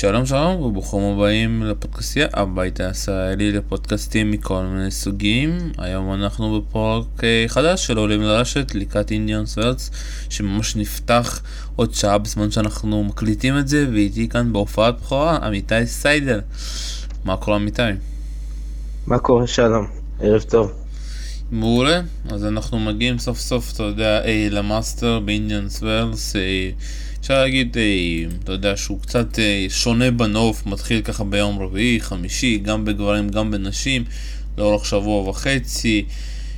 שלום שלום וברוכים הבאים לפודקאסטיה, הבית הישראלי לפודקאסטים מכל מיני סוגים. היום אנחנו בפרק אה, חדש של עולים לרשת לקראת אינדיאן וולס שממש נפתח עוד שעה בזמן שאנחנו מקליטים את זה ואיתי כאן בהופעת בכורה עמיתי סיידל. מה קורה עמיתי? מה קורה שלום? ערב טוב. מעולה, אז אנחנו מגיעים סוף סוף, אתה יודע, אי, למאסטר באינדיאן וולס. אפשר להגיד, אי, אתה יודע, שהוא קצת אי, שונה בנוף, מתחיל ככה ביום רביעי, חמישי, גם בגברים, גם בנשים, לאורך שבוע וחצי.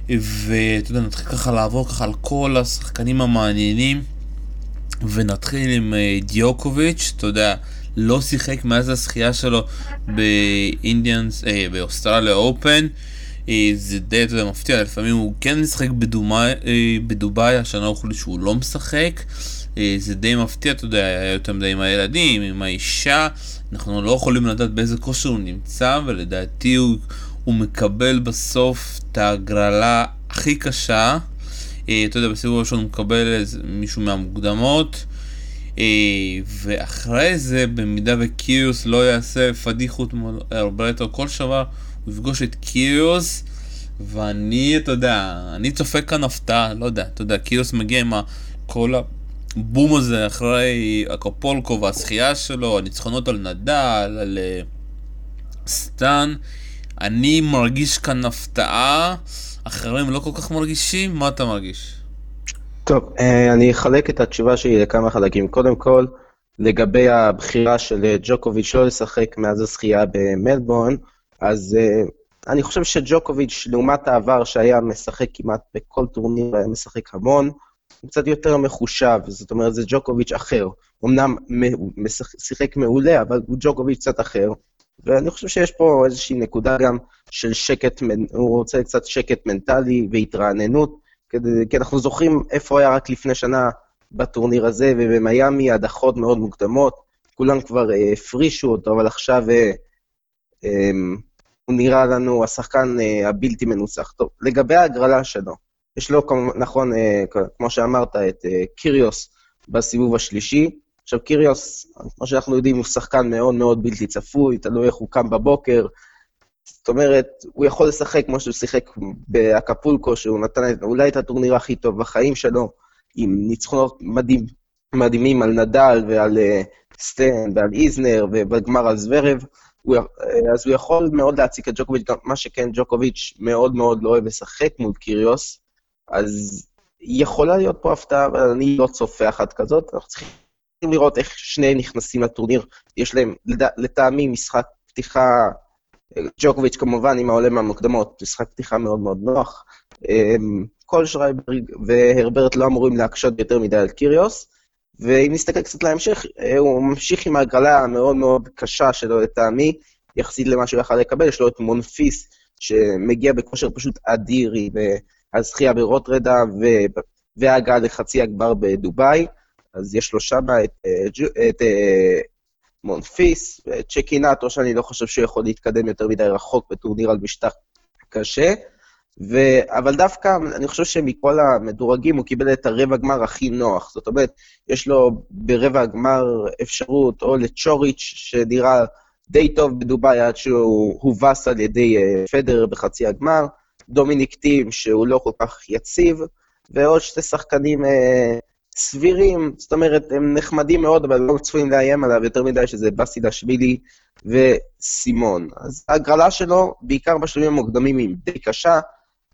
ואתה יודע, נתחיל ככה לעבור ככה על כל השחקנים המעניינים. ונתחיל עם דיוקוביץ', אתה יודע, לא שיחק מאז הזכייה שלו באינדיאנס, אה, באוסטרליה אופן. אה, זה די, אתה מפתיע, לפעמים הוא כן משחק בדומי, אה, בדובאי, השנה הוחלט שהוא לא משחק. אה, זה די מפתיע, אתה יודע, היה יותר מדי עם הילדים, עם האישה. אנחנו לא יכולים לדעת באיזה כושר הוא נמצא, ולדעתי הוא, הוא מקבל בסוף את ההגרלה הכי קשה. אתה יודע, בסיבוב הראשון הוא מקבל איזה מישהו מהמוקדמות. ואחרי זה, במידה וקיוס לא יעשה פדיחות הרבה יותר כל שבוע, הוא יפגוש את קיוס, ואני, אתה יודע, אני צופה כאן הפתעה, לא יודע, אתה יודע, קיוס מגיע עם כל הבום הזה אחרי הקופולקו והזכייה שלו, הניצחונות על נדל, על uh, סטן. אני מרגיש כאן הפתעה, אחרים לא כל כך מרגישים, מה אתה מרגיש? טוב, אה, אני אחלק את התשובה שלי לכמה חלקים. קודם כל, לגבי הבחירה של ג'וקוביץ' לא לשחק מאז הזכייה במלבורן, אז אני חושב שג'וקוביץ', לעומת העבר שהיה משחק כמעט בכל טורניר, היה משחק המון, הוא קצת יותר מחושב, זאת אומרת, זה ג'וקוביץ' אחר. אמנם הוא שיחק מעולה, אבל הוא ג'וקוביץ' קצת אחר. ואני חושב שיש פה איזושהי נקודה גם של שקט, הוא רוצה קצת שקט מנטלי והתרעננות, כי אנחנו זוכרים איפה היה רק לפני שנה בטורניר הזה, ובמיאמי הדחות מאוד מוקדמות, כולם כבר אה, הפרישו אותו, אבל עכשיו אה, אה, הוא נראה לנו השחקן uh, הבלתי מנוסח. טוב, לגבי ההגרלה שלו, יש לו, נכון, uh, כמו שאמרת, את uh, קיריוס בסיבוב השלישי. עכשיו, קיריוס, כמו שאנחנו יודעים, הוא שחקן מאוד מאוד בלתי צפוי, תלוי איך הוא קם בבוקר. זאת אומרת, הוא יכול לשחק כמו שהוא שיחק באקפולקו, שהוא נתן אולי את הטורניר הכי טוב בחיים שלו, עם ניצחונות מדהים, מדהימים על נדל ועל uh, סטן ועל איזנר ובגמר על זוורב. הוא, אז הוא יכול מאוד להציג את ג'וקוביץ', מה שכן ג'וקוביץ' מאוד מאוד לא אוהב לשחק מול קיריוס, אז יכולה להיות פה הפתעה, אבל אני לא צופה אחת כזאת, אנחנו צריכים לראות איך שניהם נכנסים לטורניר, יש להם לטעמי משחק פתיחה, ג'וקוביץ' כמובן עם העולה מהמוקדמות, משחק פתיחה מאוד מאוד נוח. אמ, כל שרייברג והרברט לא אמורים להקשות יותר מדי על קיריוס, ואם נסתכל קצת להמשך, אה, הוא ממשיך עם ההגרלה המאוד מאוד קשה שלו לטעמי, יחסית למה שהוא יכל לקבל, יש לו את מונפיס, שמגיע בכושר פשוט אדיר עם הזכייה ברוטרדה וההגעה לחצי הגבר בדובאי, אז יש לו שם את, אה, את מונפיס, ואת צ'קינטו, שאני לא חושב שהוא יכול להתקדם יותר מדי רחוק בטורניר על משטח קשה. ו... אבל דווקא, אני חושב שמכל המדורגים הוא קיבל את הרבע גמר הכי נוח. זאת אומרת, יש לו ברבע הגמר אפשרות או לצ'וריץ', שנראה די טוב בדובאי עד שהוא הובס על ידי uh, פדר בחצי הגמר, דומיניק טים, שהוא לא כל כך יציב, ועוד שתי שחקנים uh, סבירים, זאת אומרת, הם נחמדים מאוד, אבל לא צפויים לאיים עליו יותר מדי, שזה באסידשווילי וסימון. אז ההגרלה שלו, בעיקר בשלבים המוקדמים, היא די קשה.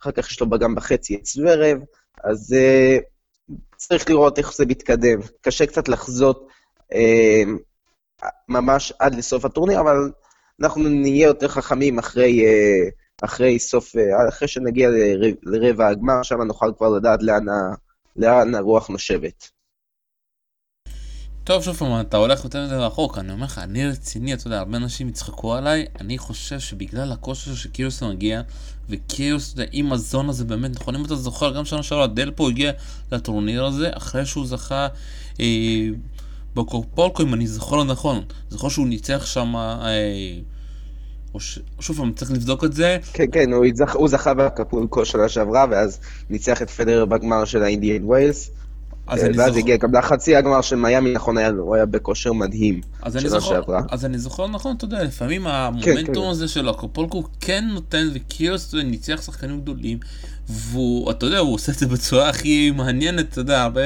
אחר כך יש לו גם בחצי את סוורב, אז uh, צריך לראות איך זה מתקדם. קשה קצת לחזות uh, ממש עד לסוף הטורניר, אבל אנחנו נהיה יותר חכמים אחרי, uh, אחרי סוף, uh, אחרי שנגיע לרבע הגמר, שם נוכל כבר לדעת לאן, לאן הרוח נושבת. טוב, שוב פעם, אתה הולך יותר מדי רחוק, אני אומר לך, אני רציני, אתה יודע, הרבה אנשים יצחקו עליי, אני חושב שבגלל הכושר שקיוס מגיע, וקיוס, אתה יודע, עם הזון הזה באמת, נכון, אם אתה זוכר, גם שנה שעברה, דלפו הגיע לטורניר הזה, אחרי שהוא זכה אה, בקורפולקו, אם אני זוכר נכון, זוכר שהוא ניצח שם, אה, או ש... שוב פעם, צריך לבדוק את זה. כן, כן, הוא, זכ... הוא זכה בקפולקו שנה שעברה, ואז ניצח את פדר בגמר של האינדיאן ווילס. אז אני ואז זוכר- הגיע גם לחצי הגמר של מיאמי, נכון, היה- הוא היה בכושר מדהים אז שנה זוכר, שעברה. אז אני זוכר נכון, אתה יודע, לפעמים המומנטום כן. הזה של אקופולקו כן נותן, יודע, ניצח שחקנים גדולים, והוא, אתה יודע, הוא עושה את זה בצורה הכי מעניינת, אתה יודע, הרבה,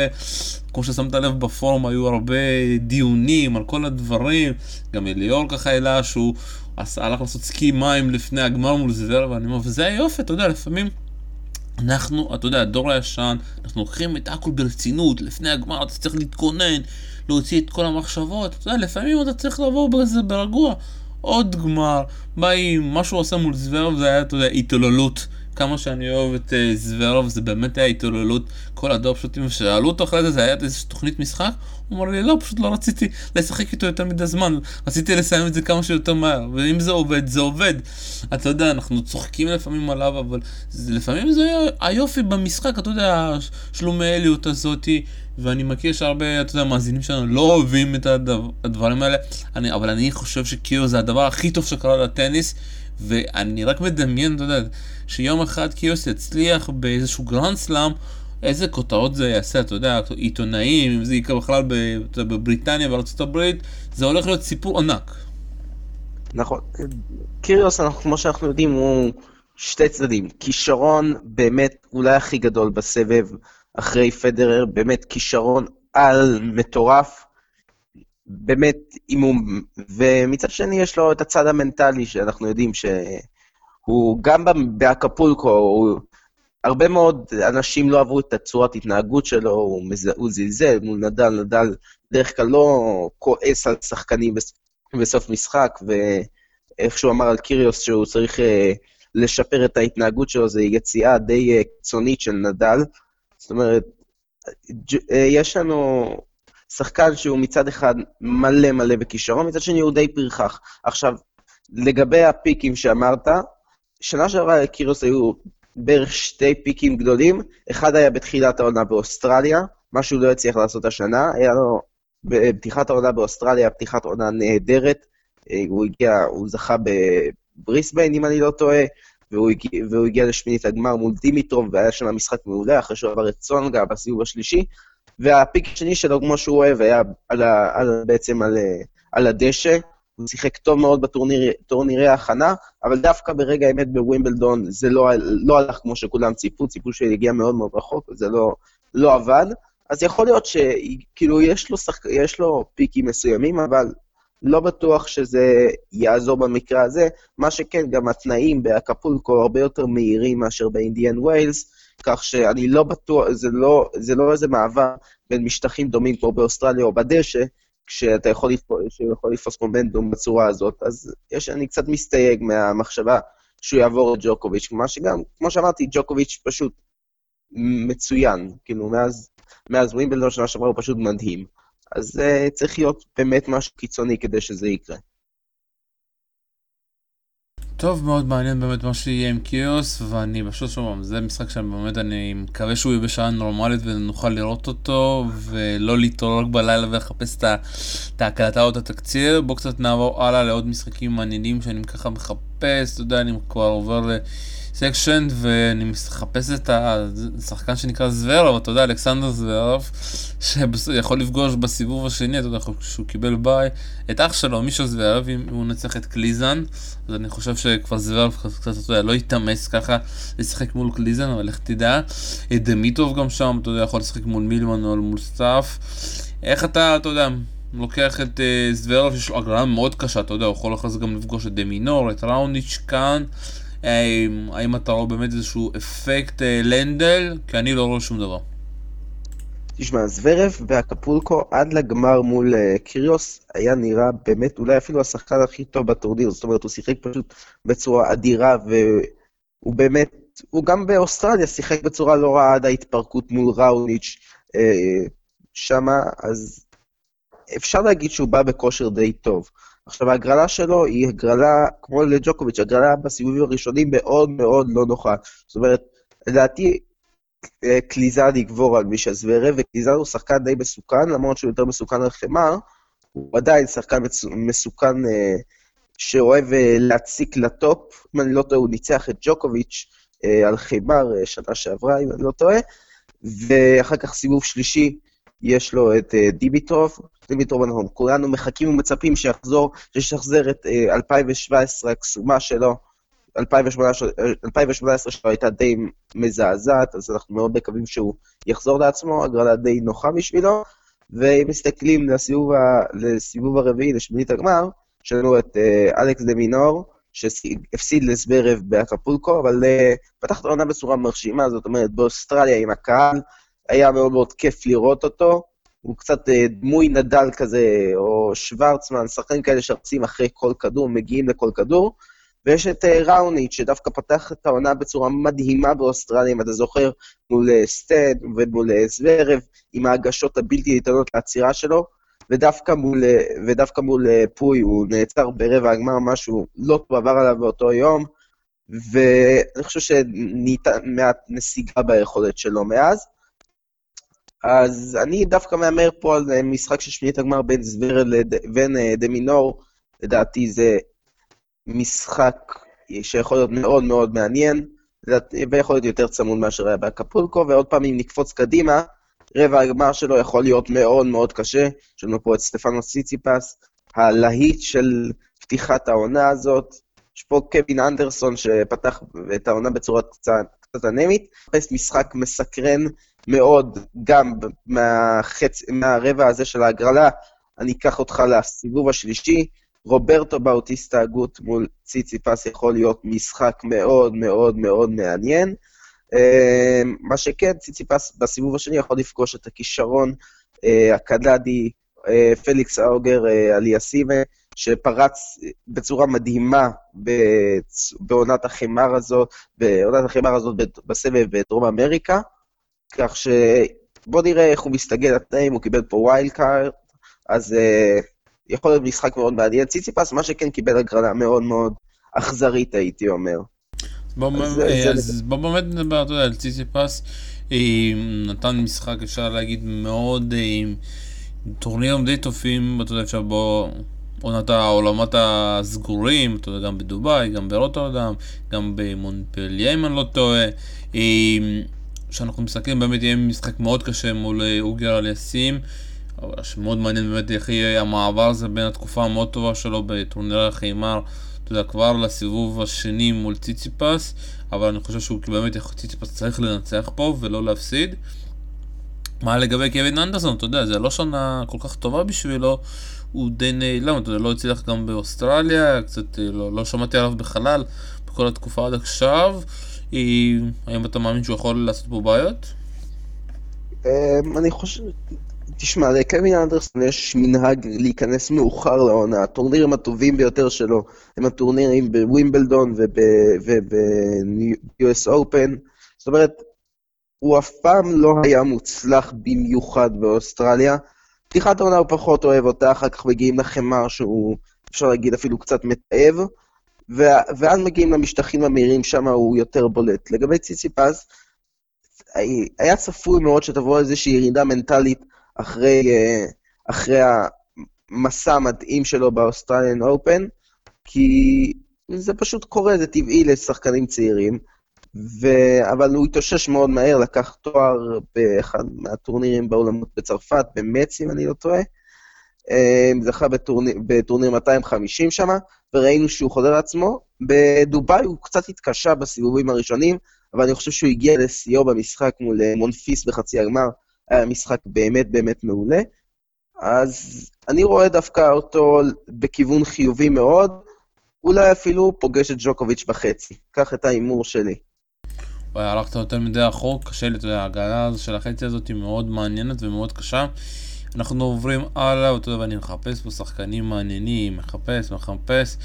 כמו ששמת לב בפורום, היו הרבה דיונים על כל הדברים, גם אליאור ככה העלה שהוא הלך לעשות סקי מים לפני הגמר מול זוור, ואני אומר, וזה היופי, אתה יודע, לפעמים... אנחנו, אתה יודע, הדור הישן, אנחנו לוקחים את הכל ברצינות, לפני הגמר אתה צריך להתכונן, להוציא את כל המחשבות, אתה יודע, לפעמים אתה צריך לבוא בזה ברגוע. עוד גמר, באים, מה שהוא עשה מול זוורוב זה היה, אתה יודע, התעוללות. כמה שאני אוהב את uh, זוורוב, זה באמת היה התעוללות. כל הדור פשוט, שאלו אותו אחרי זה, זה היה איזושהי תוכנית משחק? הוא אמר לי, לא, פשוט לא רציתי לשחק איתו יותר מדי זמן, רציתי לסיים את זה כמה שיותר מהר, ואם זה עובד, זה עובד. אתה יודע, אנחנו צוחקים לפעמים עליו, אבל לפעמים זה היופי במשחק, אתה יודע, השלומיאליות הזאתי, ואני מכיר שהרבה, אתה יודע, מאזינים שלנו לא אוהבים את הדבר, הדברים האלה, אני, אבל אני חושב שקיריוס זה הדבר הכי טוב שקרה לטניס, ואני רק מדמיין, אתה יודע, שיום אחד קיריוס יצליח באיזשהו גרנד סלאם, איזה כותרות זה יעשה, אתה יודע, עיתונאים, אם זה יקרה בכלל בבריטניה, בארצות הברית, זה הולך להיות סיפור ענק. נכון. קיריוס, אנחנו, כמו שאנחנו יודעים, הוא שתי צדדים. כישרון באמת אולי הכי גדול בסבב אחרי פדרר, באמת כישרון על מטורף. באמת, הוא... ומצד שני יש לו את הצד המנטלי, שאנחנו יודעים שהוא גם באקפולקו, הוא... הרבה מאוד אנשים לא אהבו את הצורת התנהגות שלו, הוא, מז... הוא זלזל מול נדל, נדל בדרך כלל לא כועס על שחקנים בס... בסוף משחק, ואיך שהוא אמר על קיריוס שהוא צריך uh, לשפר את ההתנהגות שלו, זו יציאה די uh, קיצונית של נדל. זאת אומרת, uh, יש לנו שחקן שהוא מצד אחד מלא מלא בכישרון, מצד שני הוא די פרחח. עכשיו, לגבי הפיקים שאמרת, שנה שעברה לקיריוס היו בערך שתי פיקים גדולים, אחד היה בתחילת העונה באוסטרליה, מה שהוא לא הצליח לעשות השנה, היה לו בפתיחת העונה באוסטרליה, פתיחת עונה נהדרת, אה, הוא הגיע, הוא זכה בבריסביין, אם אני לא טועה, והוא הגיע, והוא הגיע לשמינית הגמר מול דימיטרוב, והיה שם משחק מעולה, אחרי שהוא עבר את צונגה בסיבוב השלישי, והפיק השני שלו, כמו שהוא אוהב, היה על ה, על, בעצם על, אה, על הדשא, הוא שיחק טוב מאוד בטורנירי ההכנה, אבל דווקא ברגע האמת בווימבלדון זה לא, לא הלך כמו שכולם ציפו, ציפו שהגיע מאוד מאוד רחוק, וזה לא, לא עבד. אז יכול להיות שכאילו יש לו, שחק... יש לו פיקים מסוימים, אבל לא בטוח שזה יעזור במקרה הזה. מה שכן, גם התנאים באקפולקו הרבה יותר מהירים מאשר באינדיאן ווילס, כך שאני לא בטוח, זה לא, זה לא איזה מעבר בין משטחים דומים כמו באוסטרליה או בדשא, כשאתה יכול, יכול לתפוס מומנטום בצורה הזאת, אז יש, אני קצת מסתייג מהמחשבה שהוא יעבור את ג'וקוביץ', מה שגם, כמו שאמרתי, ג'וקוביץ' פשוט מצוין, כאילו מאז, מאז ווימבלדון שנה שעברה הוא פשוט מדהים. אז uh, צריך להיות באמת משהו קיצוני כדי שזה יקרה. טוב, מאוד מעניין באמת מה שיהיה עם קיוס, ואני פשוט שוב, זה משחק שבאמת אני מקווה שהוא יהיה בשעה נורמלית ונוכל לראות אותו, ולא להתעורר בלילה ולחפש את ההקלטה או את התקציר. בואו קצת נעבור הלאה לעוד משחקים מעניינים שאני ככה מחפש, אתה יודע, אני כבר עובר לסקשן, ואני מחפש את השחקן שנקרא זוורוב, אתה יודע, אלכסנדר זוורוב, שיכול לפגוש בסיבוב השני, אתה יודע, שהוא קיבל ביי, את אח שלו, מישהו זוורוב, אם הוא נצח את קליזן. אז אני חושב שכבר זוורב קצת, אתה יודע, לא יתאמץ ככה לשחק מול קליזן, אבל איך תדע. דמיטוב גם שם, אתה יודע, יכול לשחק מול מילמן או מול סטאפ. איך אתה, אתה יודע, לוקח את uh, זוורב, יש לו הגרלה מאוד קשה, אתה יודע, הוא יכול אחרי זה גם לפגוש את דמינור, את ראוניץ' כאן. האם, האם אתה רואה באמת איזשהו אפקט uh, לנדל? כי אני לא רואה שום דבר. תשמע, זוורב באקפולקו עד לגמר מול uh, קיריוס היה נראה באמת אולי אפילו השחקן הכי טוב בטורניר, זאת אומרת הוא שיחק פשוט בצורה אדירה והוא באמת, הוא גם באוסטרליה שיחק בצורה לא רעה עד ההתפרקות מול ראוניץ' uh, שמה, אז אפשר להגיד שהוא בא בכושר די טוב. עכשיו ההגרלה שלו היא הגרלה, כמו לג'וקוביץ', הגרלה בסיבובים הראשונים מאוד מאוד לא נוחה. זאת אומרת, לדעתי קליזן יגבור על מישה זוורב, וקליזן הוא שחקן די מסוכן, למרות שהוא יותר מסוכן על חמר, הוא עדיין שחקן מסוכן אה, שאוהב אה, להציק ל top, אם אני לא טועה, הוא ניצח את ג'וקוביץ' אה, על חמר אה, שנה שעברה, אם אני לא טועה, ואחר כך סיבוב שלישי יש לו את אה, דיביטרוף אנחנו כולנו מחכים ומצפים שיחזור, שישחזר את 2017 הקסומה שלו, 2018, 2018 שלו הייתה די מזעזעת, אז אנחנו מאוד מקווים שהוא יחזור לעצמו, הגרלה די נוחה בשבילו, ואם מסתכלים לסיבוב, ה, לסיבוב הרביעי, לשמינית הגמר, יש לנו את uh, אלכס דה מינור, שהפסיד לסברב באקפולקו, אבל פתח את העונה בצורה מרשימה, זאת אומרת, באוסטרליה עם הקהל, היה מאוד מאוד כיף לראות אותו. הוא קצת uh, דמוי נדל כזה, או שוורצמן, שחקנים כאלה שרצים אחרי כל כדור, מגיעים לכל כדור. ויש את uh, ראוניץ', שדווקא פתח את העונה בצורה מדהימה באוסטרליה, אם אתה זוכר, מול סטד ומול סברב, עם ההגשות הבלתי ניתנות לעצירה שלו. ודווקא מול, ודווקא מול אה, פוי הוא נעצר ברבע הגמר, משהו לא טוב עבר עליו באותו יום, ואני חושב שנהייתה מעט נסיגה ביכולת שלו מאז. אז אני דווקא מהמר פה על אה, משחק של שמינית הגמר בין זוורל לבין אה, דמינור, לדעתי זה משחק שיכול להיות מאוד מאוד מעניין, ויכול להיות יותר צמוד מאשר היה באקפולקו, ועוד פעם אם נקפוץ קדימה, רבע הגמר שלו יכול להיות מאוד מאוד קשה. יש לנו פה את סטפנו סיציפס, הלהיט של פתיחת העונה הזאת. יש פה קווין אנדרסון שפתח את העונה בצורה קצת, קצת אנמית. מחפש משחק מסקרן מאוד, גם מהחצ... מהרבע הזה של ההגרלה. אני אקח אותך לסיבוב השלישי. רוברטו באוטיסטה הגות מול ציציפס יכול להיות משחק מאוד מאוד מאוד מעניין. אמ, מה שכן, ציציפס בסיבוב השני יכול לפגוש את הכישרון אה, הקנדי אה, פליקס אוז'ה אה, אליאסים, שפרץ בצורה מדהימה בעונת החימר הזאת, בעונת החימר הזאת בסבב בדרום אמריקה, כך שבוא נראה איך הוא מסתגל לתנאים, הוא קיבל פה wild card, אז יכול להיות משחק מאוד מעניין. ציציפס, מה שכן קיבל הגרלה מאוד מאוד אכזרית, הייתי אומר. אז בוא באמת נדבר, אתה יודע, על ציציפס, נתן משחק, אפשר להגיד, מאוד, עם טורנירים די טובים, אתה יודע, אפשר בו... עונת העולמות הסגורים, אתה יודע, גם בדובאי, גם ברוטרדם, גם במונפליה, אם אני לא טועה. כשאנחנו מסתכלים, באמת יהיה משחק מאוד קשה מול אה, אוגר אליאסים. שמאוד מעניין באמת איך יהיה המעבר הזה בין התקופה המאוד טובה שלו בטורנירי החימר אתה יודע, כבר לסיבוב השני מול ציציפס, אבל אני חושב שהוא באמת, ציציפס צריך לנצח פה ולא להפסיד. מה לגבי קווין אנדרסון, אתה יודע, זה לא שנה כל כך טובה בשבילו, הוא די נעלם, אתה יודע, לא הצליח גם באוסטרליה, קצת אה, לא, לא שמעתי עליו בחלל בכל התקופה עד עכשיו. אה, האם אתה מאמין שהוא יכול לעשות פה בעיות? אמ, אני חושב, תשמע, לקווין אנדרסון יש מנהג להיכנס מאוחר לעונה. הטורנירים הטובים ביותר שלו הם הטורנירים בווימבלדון וב-US Open. זאת אומרת, הוא אף פעם לא היה מוצלח במיוחד באוסטרליה. פתיחת העונה הוא פחות אוהב אותה, אחר כך מגיעים לחמר שהוא, אפשר להגיד, אפילו קצת מתעב, ואז מגיעים למשטחים המהירים, שם הוא יותר בולט. לגבי ציציפס, היה צפוי מאוד שתבוא איזושהי ירידה מנטלית אחרי, אה, אחרי המסע המדהים שלו באוסטרליאן אופן, כי זה פשוט קורה, זה טבעי לשחקנים צעירים, ו... אבל הוא התאושש מאוד מהר, לקח תואר באחד מהטורנירים בעולמות בצרפת, במץ, אם אני לא טועה. אה, זכה בטורניר, בטורניר 250 שם, וראינו שהוא חוזר לעצמו. בדובאי הוא קצת התקשה בסיבובים הראשונים, אבל אני חושב שהוא הגיע לשיאו במשחק מול אה, מונפיס בחצי הגמר, היה משחק באמת באמת מעולה. אז אני רואה דווקא אותו בכיוון חיובי מאוד, אולי אפילו פוגש את ג'וקוביץ' בחצי. קח את ההימור שלי. הלכת יותר מדי אחור, קשה לי, אתה יודע, ההגנה של החצי הזאת היא מאוד מעניינת ומאוד קשה. אנחנו עוברים הלאה, ואתה יודע, ואני מחפש פה שחקנים מעניינים, מחפש, מחפש.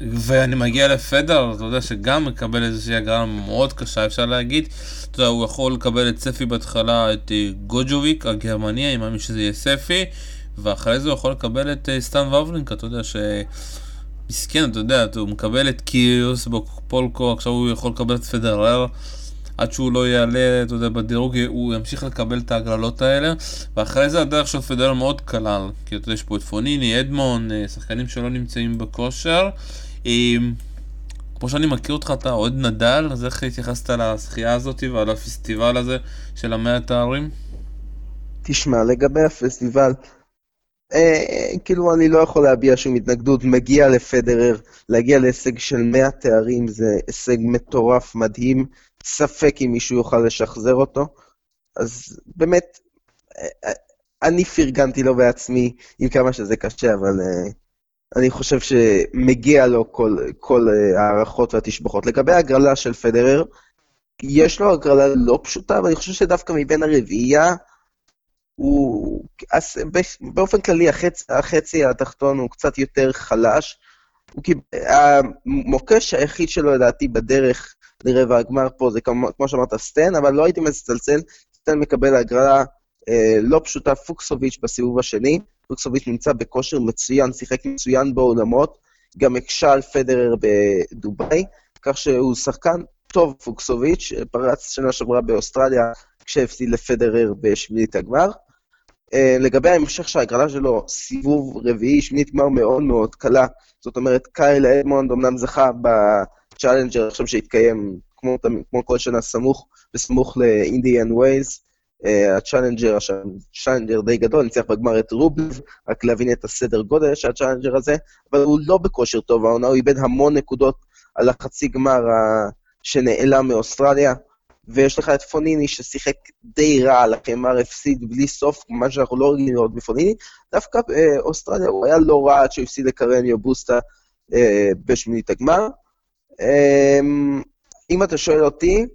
ואני מגיע לפדר, אתה יודע שגם מקבל איזושהי הגרלה מאוד קשה, אפשר להגיד. אתה יודע, הוא יכול לקבל את ספי בהתחלה, את אה, גוג'וביק הגרמני, אני מאמין שזה יהיה ספי, ואחרי זה הוא יכול לקבל את אה, סטן ובלינק, אתה יודע ש... מסכן, אתה יודע, הוא מקבל את קיוס בפולקו, עכשיו הוא יכול לקבל את פדרר. עד שהוא לא יעלה, אתה יודע, בדירוג, הוא ימשיך לקבל את ההגרלות האלה, ואחרי זה הדרך של פדרר מאוד קלה, כי אתה יודע, יש פה את פוניני, אדמון, אה, שחקנים שלא נמצאים בכושר. כמו שאני מכיר אותך, אתה אוהד נדל, אז איך התייחסת לזכייה הזאת ועל הפסטיבל הזה של המאה תארים? תשמע, לגבי הפסטיבל, אה, כאילו אני לא יכול להביע שום התנגדות, מגיע לפדרר, להגיע להישג של 100 תארים זה הישג מטורף, מדהים, ספק אם מישהו יוכל לשחזר אותו. אז באמת, אה, אה, אני פרגנתי לו בעצמי, עם כמה שזה קשה, אבל אה, אני חושב שמגיע לו כל, כל ההערכות והתשבחות. לגבי ההגרלה של פדרר, יש לו הגרלה לא פשוטה, אבל אני חושב שדווקא מבין הרביעייה, הוא... באופן כללי, החצי, החצי התחתון הוא קצת יותר חלש. הוא. המוקש היחיד שלו, לדעתי, בדרך לרבע הגמר פה זה כמו, כמו שאמרת סטן, אבל לא הייתי מצטלצל, סטן מקבל הגרלה אה, לא פשוטה, פוקסוביץ' בסיבוב השני. פוקסוביץ' נמצא בכושר מצוין, שיחק מצוין באולמות, גם הקשה על פדרר בדובאי, כך שהוא שחקן טוב, פוקסוביץ', פרץ שנה שעברה באוסטרליה כשהפסיד לפדרר בשמינית הגמר. אה, לגבי ההמשך של ההגרלה שלו, סיבוב רביעי, שמינית גמר מאוד מאוד קלה. זאת אומרת, קייל אדמונד אמנם זכה בצ'אלנג'ר, עכשיו שהתקיים כמו, כמו כל שנה סמוך, בסמוך לאינדיאן וולס. אה, הצ'אלנג'ר, הצ'אלנג'ר די גדול, ניצח בגמר את רובלב, רק להבין את הסדר גודל של הצ'אלנג'ר הזה, אבל הוא לא בכושר טוב, העונה הוא איבד המון נקודות על החצי גמר שנעלם מאוסטרליה. ויש לך את פוניני ששיחק די רע בחמר, הפסיד בלי סוף, מה שאנחנו לא רגילים לראות בפוניני. דווקא באוסטרליה הוא היה לא רע עד שהוא הפסיד לקרניו בוסטה אה, בשמינית הגמר. אה, אם אתה שואל אותי,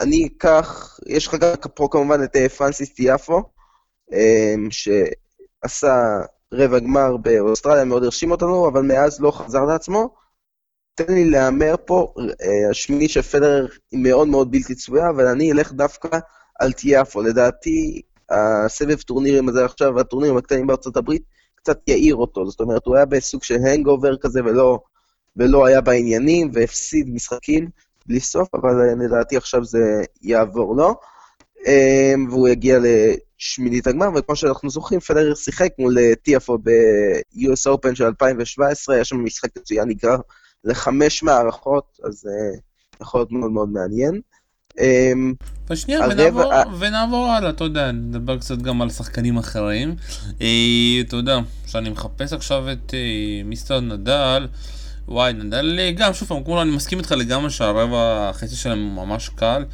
אני אקח, יש לך גם פה כמובן את אה, פרנסיס טיאפו, אה, שעשה רבע גמר באוסטרליה, מאוד הרשים אותנו, אבל מאז לא חזר לעצמו. תן לי להמר פה, אה, השמינית של פדרר היא מאוד מאוד בלתי צפויה, אבל אני אלך דווקא על טיאפו. לדעתי, הסבב טורנירים הזה עכשיו, הטורנירים הקטנים בארצות הברית, קצת יעיר אותו. זאת אומרת, הוא היה בסוג של hangover כזה ולא, ולא היה בעניינים, והפסיד משחקים בלי סוף, אבל אה, לדעתי עכשיו זה יעבור לו. אה, והוא יגיע לשמינית הגמר, וכמו שאנחנו זוכרים, פדרר שיחק מול טיאפו ב-US Open של 2017, היה שם משחק מצוין, נגרר לחמש מערכות, אז uh, יכול להיות מאוד מאוד מעניין. אמ, ושנייה, ונעבור, ונעבור הלאה, אתה יודע, נדבר קצת גם על שחקנים אחרים. אה, אתה יודע, כשאני מחפש עכשיו את אה, מיסטר נדל, וואי, נדל גם, שוב פעם, כמו אני מסכים איתך לגמרי שהרבע החצי שלהם ממש קל.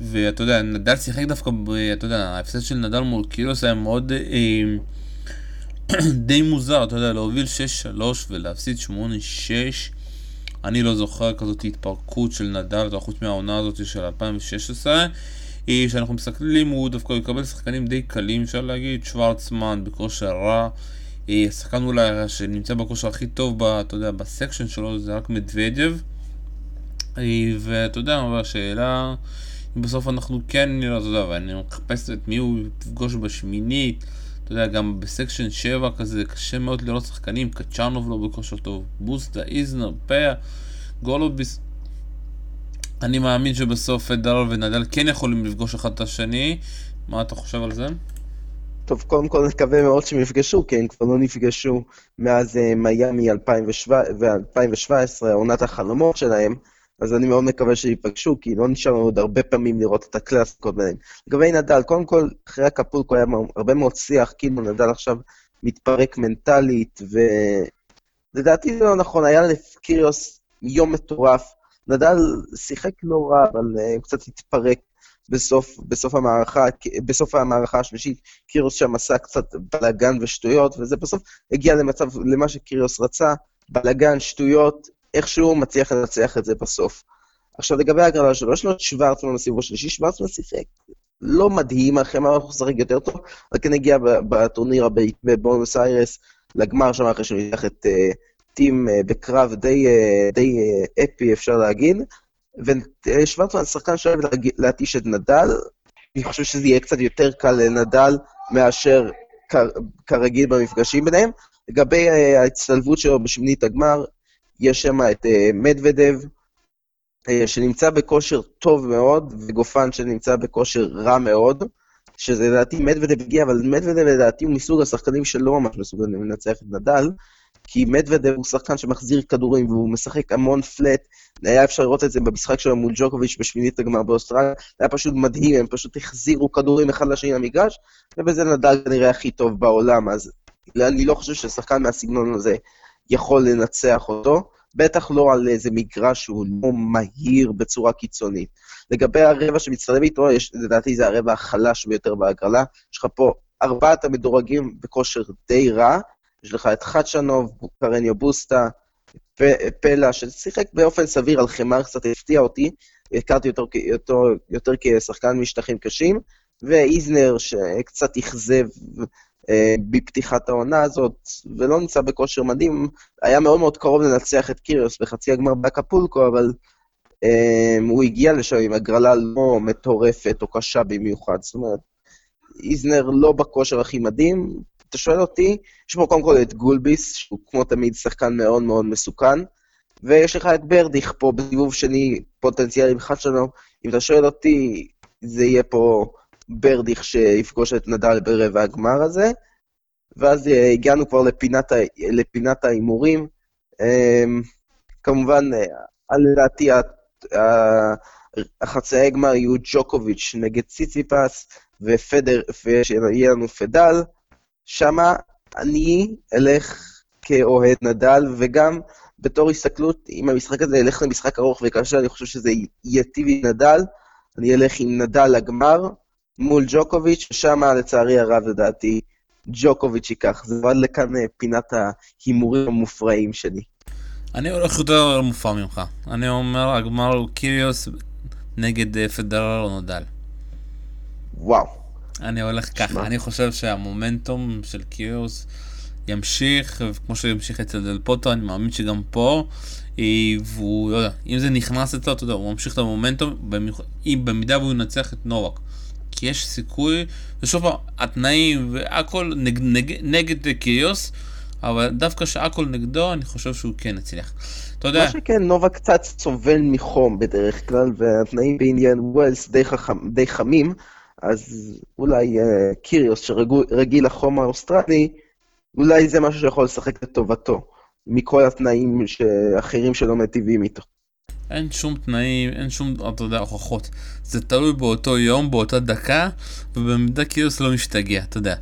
ואתה יודע, נדל שיחק דווקא, ב, אתה יודע, ההפסד של נדל מול קירוס היה מאוד אה, די מוזר, אתה יודע, להוביל 6-3 ולהפסיד 8-6. אני לא זוכר כזאת התפרקות של נדל, חוץ מהעונה הזאת של 2016. כשאנחנו מסתכלים, הוא דווקא יקבל שחקנים די קלים, אפשר להגיד, שוורצמן בכושר רע. השחקן אולי שנמצא בכושר הכי טוב, ב, אתה יודע, בסקשן שלו זה רק מדוודיו. ואתה יודע, אבל השאלה, אם בסוף אנחנו כן נראה, אתה יודע, ואני מחפש את מי הוא יפגוש בשמינית. אתה יודע, גם בסקשן 7 כזה, קשה מאוד לראות שחקנים, קצ'אנוב לא בכושר טוב, בוסטה, איזנר, פאה, גולוביס. אני מאמין שבסוף פדרל ונדל כן יכולים לפגוש אחד את השני. מה אתה חושב על זה? טוב, קודם כל נקווה מאוד שהם יפגשו, כי הם כבר לא נפגשו מאז uh, מיאמי 2017, עונת החלומות שלהם. אז אני מאוד מקווה שייפגשו, כי לא נשאר לנו עוד הרבה פעמים לראות את הקלאסיקות ביניהם. לגבי נדל, קודם כל, אחרי הקפולקו היה הרבה מאוד שיח, כאילו נדל עכשיו מתפרק מנטלית, ולדעתי זה לא נכון, היה לקיריוס יום מטורף. נדל שיחק לא רע, אבל uh, הוא קצת התפרק בסוף, בסוף, המערכה, בסוף המערכה השלישית. קיריוס שם עשה קצת בלאגן ושטויות, וזה בסוף הגיע למצב, למה שקיריוס רצה, בלאגן, שטויות, איכשהו מצליח לנצח את זה בסוף. עכשיו, לגבי ההגרלה שלו, יש לו את שוורצמן בסיבוב השלישי, שוורצמן שיחק לא מדהים, אחרי מה הוא לשחק יותר טוב, רק כן הגיע בטורניר בבונוס איירס לגמר שם אחרי שהוא ניתח את uh, טים uh, בקרב די, uh, די אפי, אפשר להגיד. ושוורצמן שחקן שאוהב להתיש את נדל, אני חושב שזה יהיה קצת יותר קל לנדל מאשר כרגיל במפגשים ביניהם. לגבי ההצטלבות שלו בשמינית הגמר, יש שם את uh, מדוודב, uh, שנמצא בכושר טוב מאוד, וגופן שנמצא בכושר רע מאוד, שזה לדעתי מדוודב הגיע, אבל מדוודב לדעתי הוא מסוג השחקנים שלא ממש מסוגלים לנצח את נדל, כי מדוודב הוא שחקן שמחזיר כדורים והוא משחק המון פלט. היה אפשר לראות את זה במשחק שלו מול ג'וקוביץ' בשמינית הגמר באוסטרליה, זה היה פשוט מדהים, הם פשוט החזירו כדורים אחד לשני למגרש, ובזה נדל כנראה הכי טוב בעולם, אז אני לא חושב ששחקן מהסגנון הזה יכול לנצח אותו. בטח לא על איזה מגרש שהוא לא מהיר בצורה קיצונית. לגבי הרבע שמצטלם איתו, יש, לדעתי זה הרבע החלש ביותר בהגרלה. יש לך פה ארבעת המדורגים בכושר די רע, יש לך את חדשנוב, קרניו בוסטה, פלה, ששיחק באופן סביר על חמר, קצת הפתיע אותי, הכרתי אותו יותר, יותר כשחקן משטחים קשים, ואיזנר שקצת אכזב אה, בפתיחת העונה הזאת, ולא נמצא בכושר מדהים, היה מאוד מאוד קרוב לנצח את קיריוס בחצי הגמר באקפולקו, אבל אה, הוא הגיע לשם עם הגרלה לא מטורפת או קשה במיוחד. זאת אומרת, איזנר לא בכושר הכי מדהים. אתה שואל אותי, יש פה קודם כל את גולביס, שהוא כמו תמיד שחקן מאוד מאוד מסוכן, ויש לך את ברדיך פה בסיבוב שני פוטנציאלי בחד שלנו. אם אתה שואל אותי, זה יהיה פה ברדיך שיפגוש את נדל ברבע הגמר הזה, ואז אה, הגענו כבר לפינת. לפינת ההימורים. אמ, כמובן, אה, לדעתי החצאי גמר יהיו ג'וקוביץ' נגד ציציפס, ופדר, ושיהיה לנו פדל. שמה אני אלך כאוהד נדל, וגם בתור הסתכלות, אם המשחק הזה ילך למשחק ארוך וכאשר אני חושב שזה ייטיב עם נדל, אני אלך עם נדל לגמר, מול ג'וקוביץ', ושם לצערי הרב לדעתי ג'וקוביץ' ייקח. זה עד לכאן אה, פינת ההימורים המופרעים שלי. אני הולך יותר מופרע ממך. אני אומר, הגמר הוא קיריוס נגד אה, פדרר או נודל. וואו. אני הולך ככה, אני חושב שהמומנטום של קיריוס ימשיך, כמו שהוא ימשיך אצל דל פוטו, אני מאמין שגם פה, אה, והוא, לא יודע, אם זה נכנס אצלו, אתה יודע, הוא ממשיך את המומנטום, אם במידה והוא ינצח את נובק. כי יש סיכוי, ושוב פעם, התנאים והכל נג, נג, נגד קיריוס, אבל דווקא שהכל נגדו, אני חושב שהוא כן הצליח. אתה יודע... מה שכן, נובאק קצת סובל מחום בדרך כלל, והתנאים באינדיאן וולס די, חכם, די חמים, אז אולי אה, קיריוס שרגיל לחום האוסטרלי, אולי זה משהו שיכול לשחק לטובתו, מכל התנאים האחרים שלא מטיבים איתו. אין שום תנאים, אין שום, אתה יודע, הוכחות. זה תלוי באותו יום, באותה דקה, ובמידה קיריוס לא משתגע, אתה יודע.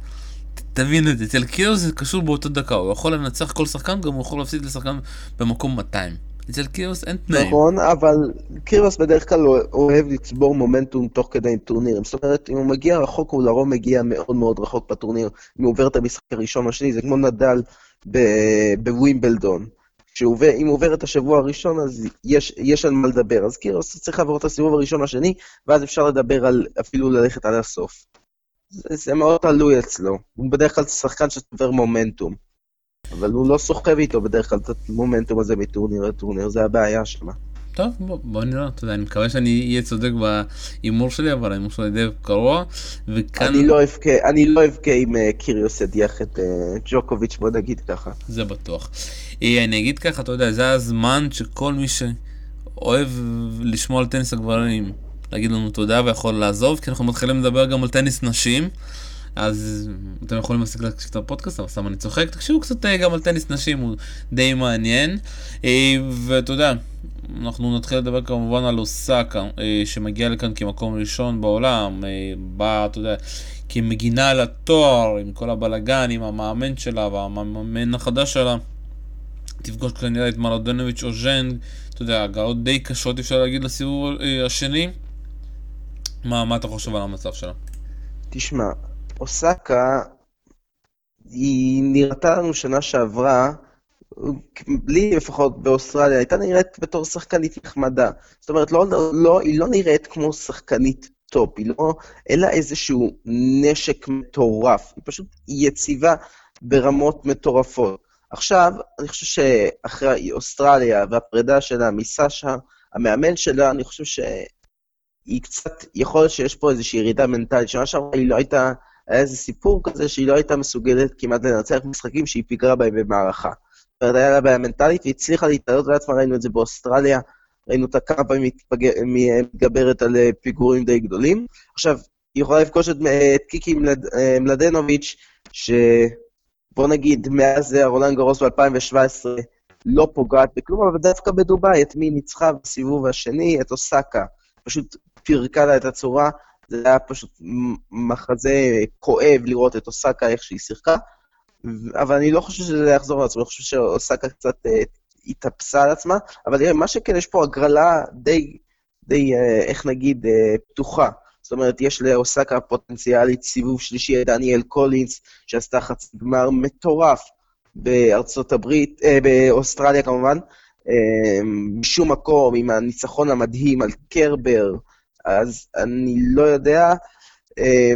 תבין את זה, אצל קיריוס זה קשור באותה דקה, הוא יכול לנצח כל שחקן, גם הוא יכול להפסיד לשחקן במקום 200. אצל קיריוס אין תנאים. נכון, אבל קיריוס בדרך כלל אוהב לצבור מומנטום תוך כדי טורניר. זאת אומרת, אם הוא מגיע רחוק, הוא לרוב מגיע מאוד מאוד רחוק בטורניר. אם הוא עובר את המשחק הראשון או השני, זה כמו נדל בווימבלדון. שאם עובר את השבוע הראשון, אז יש, יש על מה לדבר. אז קירוס צריך לעבור את הסיבוב הראשון השני, ואז אפשר לדבר על אפילו ללכת עד הסוף. זה, זה מאוד תלוי אצלו. הוא בדרך כלל שחקן שצובר מומנטום. אבל הוא לא סוחב איתו בדרך כלל את המומנטום הזה מטורניר לטורניר, זה הבעיה שמה. טוב, בוא, בוא נראה, אתה יודע, אני מקווה שאני אהיה צודק בהימור שלי, אבל ההימור שלי די קרוע, וכאן... אני לא אבכה, אני לא אבכה אם אה, קיריוס ידיח את uh, ג'וקוביץ', בוא נגיד ככה. זה בטוח. אה, אני אגיד ככה, אתה יודע, זה הזמן שכל מי שאוהב לשמוע על טניס הגברים, להגיד לנו תודה ויכול לעזוב, כי אנחנו מתחילים לדבר גם על טניס נשים. אז אתם יכולים להפסיק להקשיב את הפודקאסט, אבל סתם אני צוחק, תקשיבו קצת גם על טניס נשים, הוא די מעניין. ואתה יודע, אנחנו נתחיל לדבר כמובן על אוסקה, אה, שמגיע לכאן כמקום ראשון בעולם, אה, באה, אתה יודע, כמגינה על התואר, עם כל הבלגן, עם המאמן שלה והמאמן החדש שלה. תפגוש כנראה את מרדונוביץ' או ז'נג, אתה יודע, הגעות די קשות אפשר להגיד לסיבוב אה, השני. מה, מה אתה חושב על המצב שלה? תשמע, אוסקה, היא נראתה לנו שנה שעברה לי לפחות באוסטרליה, הייתה נראית בתור שחקנית נחמדה. זאת אומרת, לא, לא, היא לא נראית כמו שחקנית top, היא לא, לה איזשהו נשק מטורף, היא פשוט יציבה ברמות מטורפות. עכשיו, אני חושב שאחרי אוסטרליה והפרידה שלה מסאשה, המאמן שלה, אני חושב שהיא קצת, יכול להיות שיש פה איזושהי ירידה מנטלית, שנה שעברה היא לא הייתה, היה איזה סיפור כזה שהיא לא הייתה מסוגלת כמעט לנצח משחקים שהיא פיגרה בהם במערכה. היה לה בעיה מנטלית, והיא הצליחה להתעלות לעצמה, ראינו את זה באוסטרליה, ראינו אותה כמה פעמים מתגברת על אה, פיגורים די גדולים. עכשיו, היא יכולה לפגוש את, את קיקי מלד, אה, מלדנוביץ', ש... בוא נגיד, מאז רולנד גרוס ב-2017, לא פוגעת בכלום, אבל דווקא בדובאי, את מי ניצחה בסיבוב השני? את אוסקה. פשוט פירקה לה את הצורה, זה היה פשוט מחזה כואב לראות את אוסקה, איך שהיא שיחקה, אבל אני לא חושב שזה יחזור לעצמו, אני חושב שאוסקה קצת uh, התאפסה על עצמה, אבל מה שכן, יש פה הגרלה די, די uh, איך נגיד, uh, פתוחה. זאת אומרת, יש לאוסקה פוטנציאלית סיבוב שלישי דניאל קולינס, שעשתה חצי גמר מטורף בארצות הברית, אה, באוסטרליה כמובן, אה, משום מקום, עם הניצחון המדהים על קרבר, אז אני לא יודע, אה,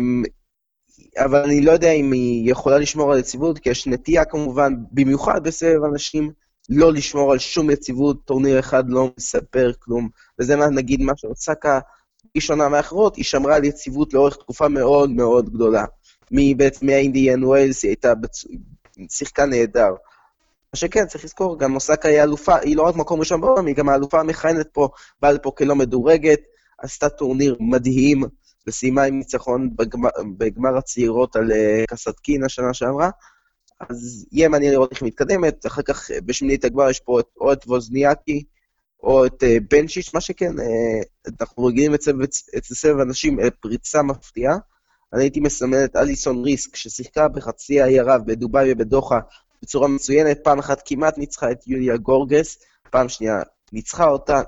אבל אני לא יודע אם היא יכולה לשמור על יציבות, כי יש נטייה כמובן, במיוחד בסבב אנשים, לא לשמור על שום יציבות, טורניר אחד לא מספר כלום. וזה מה, נגיד מה שאוסקה היא שונה מאחרות, היא שמרה על יציבות לאורך תקופה מאוד מאוד גדולה. מבית מהאינדיאן ווילס היא הייתה, בצ... שיחקה נהדר. מה שכן, צריך לזכור, גם אוסקה היא אלופה, היא לא רק מקום ראשון בעולם, היא גם האלופה המכהנת פה, באה לפה כלא מדורגת, עשתה טורניר מדהים, וסיימה עם ניצחון בגמר, בגמר הצעירות על uh, קסטקין השנה שעברה. אז יהיה מעניין לראות איך היא מתקדמת, אחר כך בשמינית הגמר יש פה את, או את ווזניאקי, או את uh, בנצ'יץ', מה שכן, אנחנו רגילים אצל סבב אנשים פריצה מפתיעה. אני הייתי מסמן את אליסון ריסק, ששיחקה בחצי האי ערב בדובאי ובדוחה בצורה מצוינת, פעם אחת כמעט ניצחה את יוליה גורגס, פעם שנייה ניצחה אותה,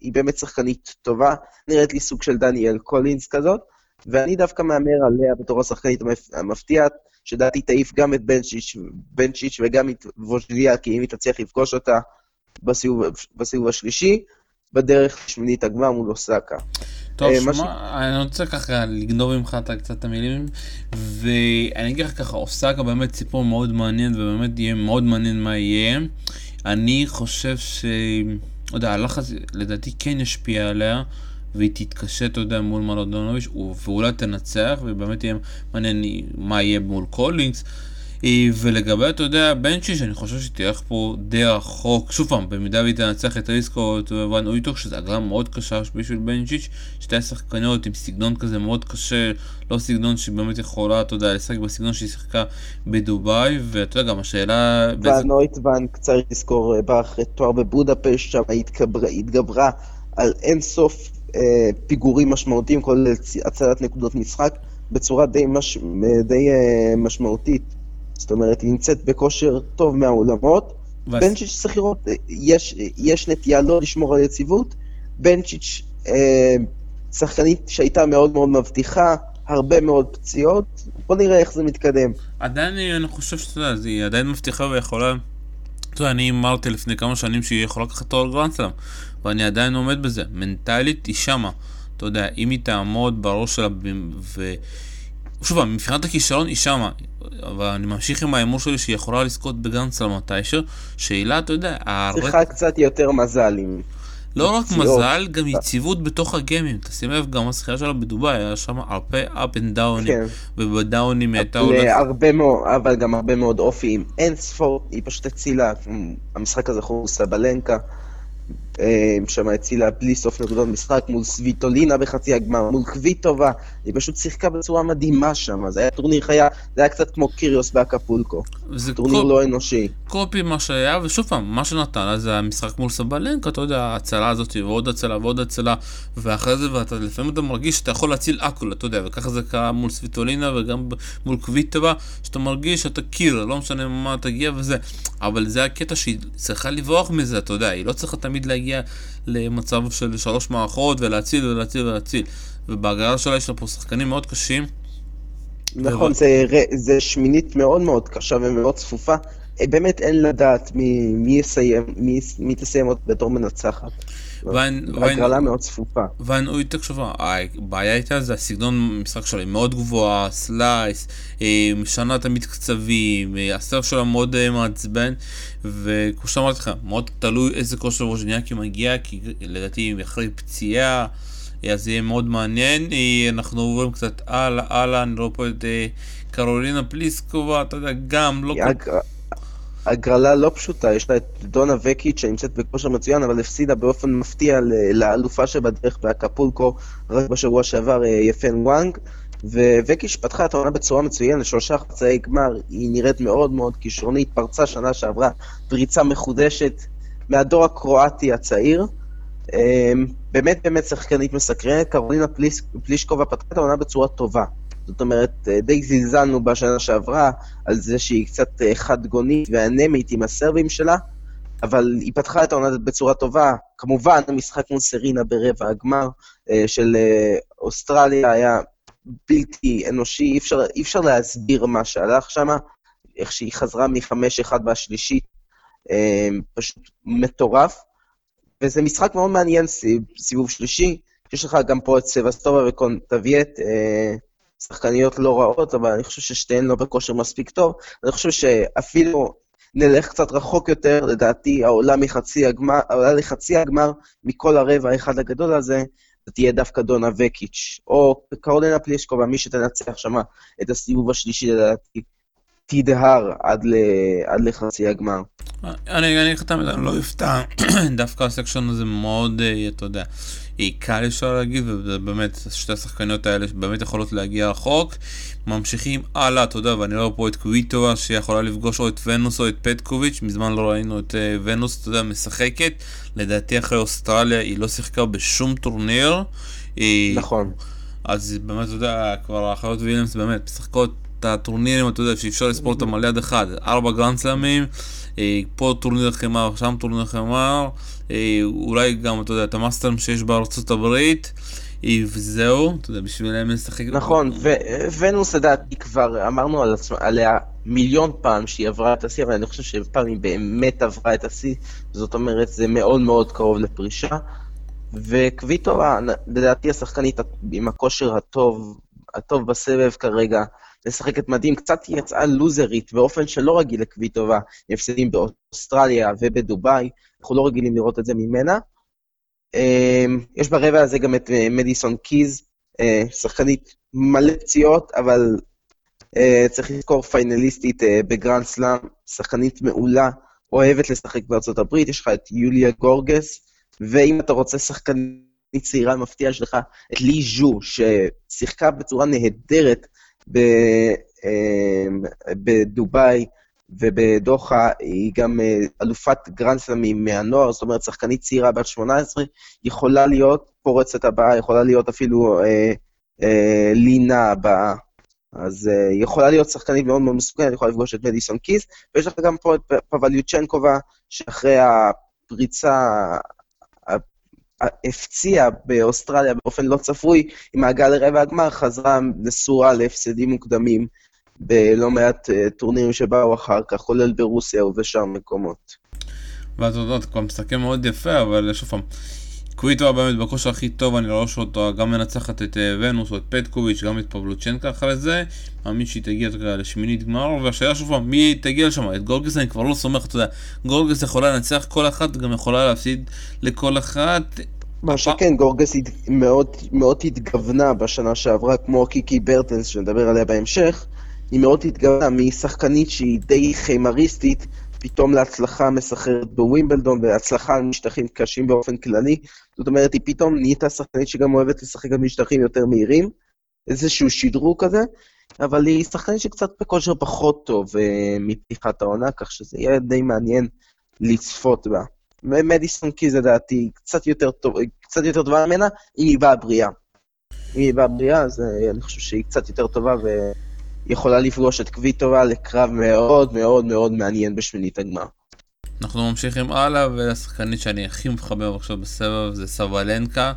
היא באמת שחקנית טובה, נראית לי סוג של דניאל קולינס כזאת, ואני דווקא מהמר עליה בתור השחקנית המפתיעה, שדעתי תעיף גם את בנצ'יץ', בנצ'יץ' וגם את ווז'ליה, כי אם היא תצליח לפגוש אותה בסיבוב, בסיבוב השלישי, בדרך לשמינית הגמר מול אוסקה. טוב, אה, שמע, ש... אני רוצה ככה לגנוב ממך את קצת המילים, ואני אגיד לך ככה, אוסקה באמת סיפור מאוד מעניין, ובאמת יהיה מאוד מעניין מה יהיה. אני חושב ש... לא יודע, הלחץ לדעתי כן ישפיע עליה, והיא תתקשה, אתה יודע, מול מלודונוביץ', ואולי תנצח, ובאמת יהיה מעניין מה יהיה מול קולינס. אה, ולגבי, אתה יודע, בנצ'יץ', אני חושב שתלך פה די רחוק. שוב פעם, במידה והיא תנצח את ריסק או את ון אויטוונק, שזה הגרלה מאוד קשה בשביל בנצ'יץ', שתי שחקניות עם סגנון כזה מאוד קשה, לא סגנון שבאמת יכולה, אתה יודע, לשחק בסגנון שהיא שיחקה בדובאי, ואתה יודע, גם השאלה... ון אויטוונק, צריך לזכור, בא אחרי תואר בבודפשט, שם התגברה, התגברה על אינסוף אה, פיגורים משמעותיים, כולל הצלת נקודות משחק, בצורה די, מש, די אה, משמעותית. זאת אומרת, היא נמצאת בכושר טוב מהעולמות. וס... בנצ'יץ' צריך לראות, יש, יש נטייה לא לשמור על יציבות. בנצ'יץ' אה, שחקנית שהייתה מאוד מאוד מבטיחה, הרבה מאוד פציעות, בוא נראה איך זה מתקדם. עדיין אני חושב שאתה יודע, היא עדיין מבטיחה ויכולה... אתה יודע, אני אמרתי לפני כמה שנים שהיא יכולה לקחת תואר גרנדסלאם, ואני עדיין עומד בזה. מנטלית היא שמה. אתה יודע, אם היא תעמוד בראש שלה ו... שוב, מבחינת הכישרון היא שמה, אבל אני ממשיך עם ההימור שלי שהיא יכולה לזכות בגרנדסלאם מתישהו, שאלה, אתה יודע, צריכה קצת יותר מזל עם... לא רק מזל, גם יציבות בתוך הגיימים. תשים לב, גם הזכייה שלה בדובאי, היה שם הרבה up and down, כן. ובדאונים היא הייתה הולכת... הרבה מאוד, אבל גם הרבה מאוד אופי עם אין ספור, היא פשוט הצילה, המשחק הזה חוץ סבלנקה. אה, שם הצילה בלי סוף נקודות משחק מול סוויטולינה בחצי הגמר, מול קוויטובה, היא פשוט שיחקה בצורה מדהימה שם, זה היה טורניר חיה, זה היה קצת כמו קיריוס באקפולקו. טורניר קופ... לא אנושי. copy מה שהיה, ושוב פעם, מה שנתן לה זה המשחק מול סבלנקה, אתה יודע, ההצלה הזאת ועוד הצלה ועוד הצלה, ואחרי זה, ואתה לפעמים אתה מרגיש שאתה יכול להציל הכל, אתה יודע, וככה זה קרה מול סוויטולינה וגם מול קוויטובה, שאתה מרגיש שאתה קיר, לא משנה מה תגיע וזה, אבל זה הקטע שהיא צריכה לברוח מזה, אתה יודע, היא לא צריכה תמיד להגיע להגיע למצב של שלוש מערכות ולהציל ולהציל ולהציל. ובהגרלה שלה יש לה פה שחקנים מאוד קשים. נכון, זה, זה שמינית מאוד מאוד קשה ומאוד צפופה. אה, באמת אין לדעת מי, מי יסיים, מי, מי תסיים עוד בתור מנצחת. הגרלה מאוד צפופה. ואן אוי, תקשיב, הבעיה איתה זה הסגנון משחק שלה היא מאוד גבוהה, slice, אה, משנה תמיד קצבים, אה, ה serve שלה מאוד אה, מעצבן, וכמו שאמרתי לך, מאוד תלוי איזה כושר ווז'ניאקי מגיע, כי לדעתי אחרי פציעה, אז זה יהיה מאוד מעניין. אנחנו עוברים קצת הלאה, הלאה, אני רואה פה את קרולינה פליסקובה, אתה יודע, גם לא... הגרלה לא פשוטה, יש לה את דונה וקיץ' שנמצאת בכושר מצוין, אבל הפסידה באופן מפתיע לאלופה שבדרך באקפולקו רק בשבוע שעבר, אה, יפן וואנג. ווקיש פתחה את העונה בצורה מצוינת, שלושה חצאי גמר, היא נראית מאוד מאוד כישרונית, פרצה שנה שעברה פריצה מחודשת מהדור הקרואטי הצעיר. אמ, באמת באמת שחקנית מסקרנת, קרולינה פליש, פלישקובה פתחה את העונה בצורה טובה. זאת אומרת, אה, די זלזלנו בשנה שעברה על זה שהיא קצת אה, חד גונית ואנמית עם הסרבים שלה, אבל היא פתחה את העונה בצורה טובה. כמובן, המשחק מול סרינה ברבע הגמר אה, של אוסטרליה היה בלתי אנושי, אי אפשר, אי אפשר להסביר מה שהלך שם, איך שהיא חזרה מחמש אחד בשלישית, פשוט מטורף. וזה משחק מאוד מעניין, סיבוב שלישי. יש לך גם פה את סבסטובה וקונטבייט, שחקניות לא רעות, אבל אני חושב ששתיהן לא בכושר מספיק טוב. אני חושב שאפילו נלך קצת רחוק יותר, לדעתי העולה מחצי הגמר, העולה לחצי הגמר מכל הרבע האחד הגדול הזה, זה תהיה דווקא דונה וקיץ', או קרולינה פלישקובה, מי שתנצח שמה את הסיבוב השלישי לדעתי, תדהר עד, ל... עד לחצי הגמר. אני אגיד לך את המילה, אני לא אופתע, דווקא הסקשון הזה מאוד, אה, אתה יודע, קל אפשר להגיד, ובאמת, שתי השחקניות האלה באמת יכולות להגיע רחוק. ממשיכים הלאה, אתה יודע, ואני רואה פה את קוויטובה שיכולה לפגוש או את ונוס או את פטקוביץ', מזמן לא ראינו את אה, ונוס, אתה יודע, משחקת. לדעתי אחרי אוסטרליה היא לא שיחקה בשום טורניר. נכון. אז באמת, אתה יודע, כבר האחיות וויליאמס באמת משחקות את הטורנירים, אתה יודע, שאי אפשר לספור אותם על יד אחד. ארבע גרנדסלמים, אה, פה טורניר חימר, שם טורניר חימר, אה, אולי גם, אתה יודע, את ה Masters שיש בארצות הברית. אה, וזהו, אתה יודע, בשבילם לשחק. נכון, וונוס, לדעתי כבר אמרנו על עצמה, עליה מיליון פעם שהיא עברה את השיא, אבל אני חושב שפעם היא באמת עברה את השיא, זאת אומרת, זה מאוד מאוד קרוב לפרישה. וקוויטו, לדעתי השחקנית עם הכושר הטוב, הטוב בסבב כרגע, משחקת מדהים, קצת יצאה לוזרית באופן שלא רגיל לקוויטובה, הפסדים באוסטרליה ובדובאי, אנחנו לא רגילים לראות את זה ממנה. אמ, יש ברבע הזה גם את אה, מדיסון קיז, אה, שחקנית מלא פציעות, אבל אה, צריך לזכור פיינליסטית בגרנד סלאם, שחקנית מעולה, אוהבת לשחק בארצות הברית, יש לך את יוליה גורגס, ואם אתה רוצה שחקנית צעירה מפתיעה, יש לך את לי ז'ו, ששיחקה בצורה נהדרת בדובאי ובדוחה, היא גם אה, אלופת גרנדסלמים מהנוער, זאת אומרת, שחקנית צעירה בת 18, יכולה להיות פורצת הבאה, יכולה להיות אפילו אה, אה, לינה הבאה. אז אה, יכולה להיות שחקנית מאוד מאוד מסוכנת, יכולה לפגוש את מדיסון קיס, ויש לך גם פה את פבליוצ'נקובה, שאחרי הפריצה הפציעה באוסטרליה באופן לא צפוי, עם מעגל לרבע הגמר, חזרה נשואה להפסדים מוקדמים בלא מעט אה, טורנירים שבאו אחר כך, כולל ברוסיה ובשאר מקומות. ואתה יודע, אתה כבר מסתכל מאוד יפה, אבל שוב פעם, קוויטו באמת בכושר הכי טוב, אני רואה שאותו גם מנצחת את אה, ונוס או את פטקוביץ', גם את פבלוצ'נקה אחרי זה, מאמין שהיא תגיע לשמינית גמר, והשאלה שוב פעם, מי תגיע לשם? את גורגס אני כבר לא סומך, אתה יודע, גורגס יכולה לנצח כל אחת, גם יכולה להפסיד לכל אחת. מה שכן, גורגס מאוד, מאוד התגוונה בשנה שעברה, כמו קיקי ברטנס, שנדבר עליה בהמשך, היא מאוד התגוונה משחקנית שהיא די חיימריסטית, פתאום להצלחה מסחררת בווימבלדון, והצלחה על משטחים קשים באופן כללי. זאת אומרת, היא פתאום נהייתה שחקנית שגם אוהבת לשחק על משטחים יותר מהירים, איזשהו שדרוג כזה, אבל היא שחקנית שקצת בכושר פחות טוב uh, מפתיחת העונה, כך שזה יהיה די מעניין לצפות בה. מדיסון קיז לדעתי קצת יותר, טוב, קצת יותר טובה ממנה, אם היא באה בריאה. אם היא באה בריאה, אז uh, אני חושב שהיא קצת יותר טובה ויכולה לפגוש את קוויטובה לקרב מאוד מאוד מאוד מעניין בשמינית הגמר. אנחנו ממשיכים הלאה, והשחקנית שאני הכי מחבר עכשיו בסבב זה סבלנקה,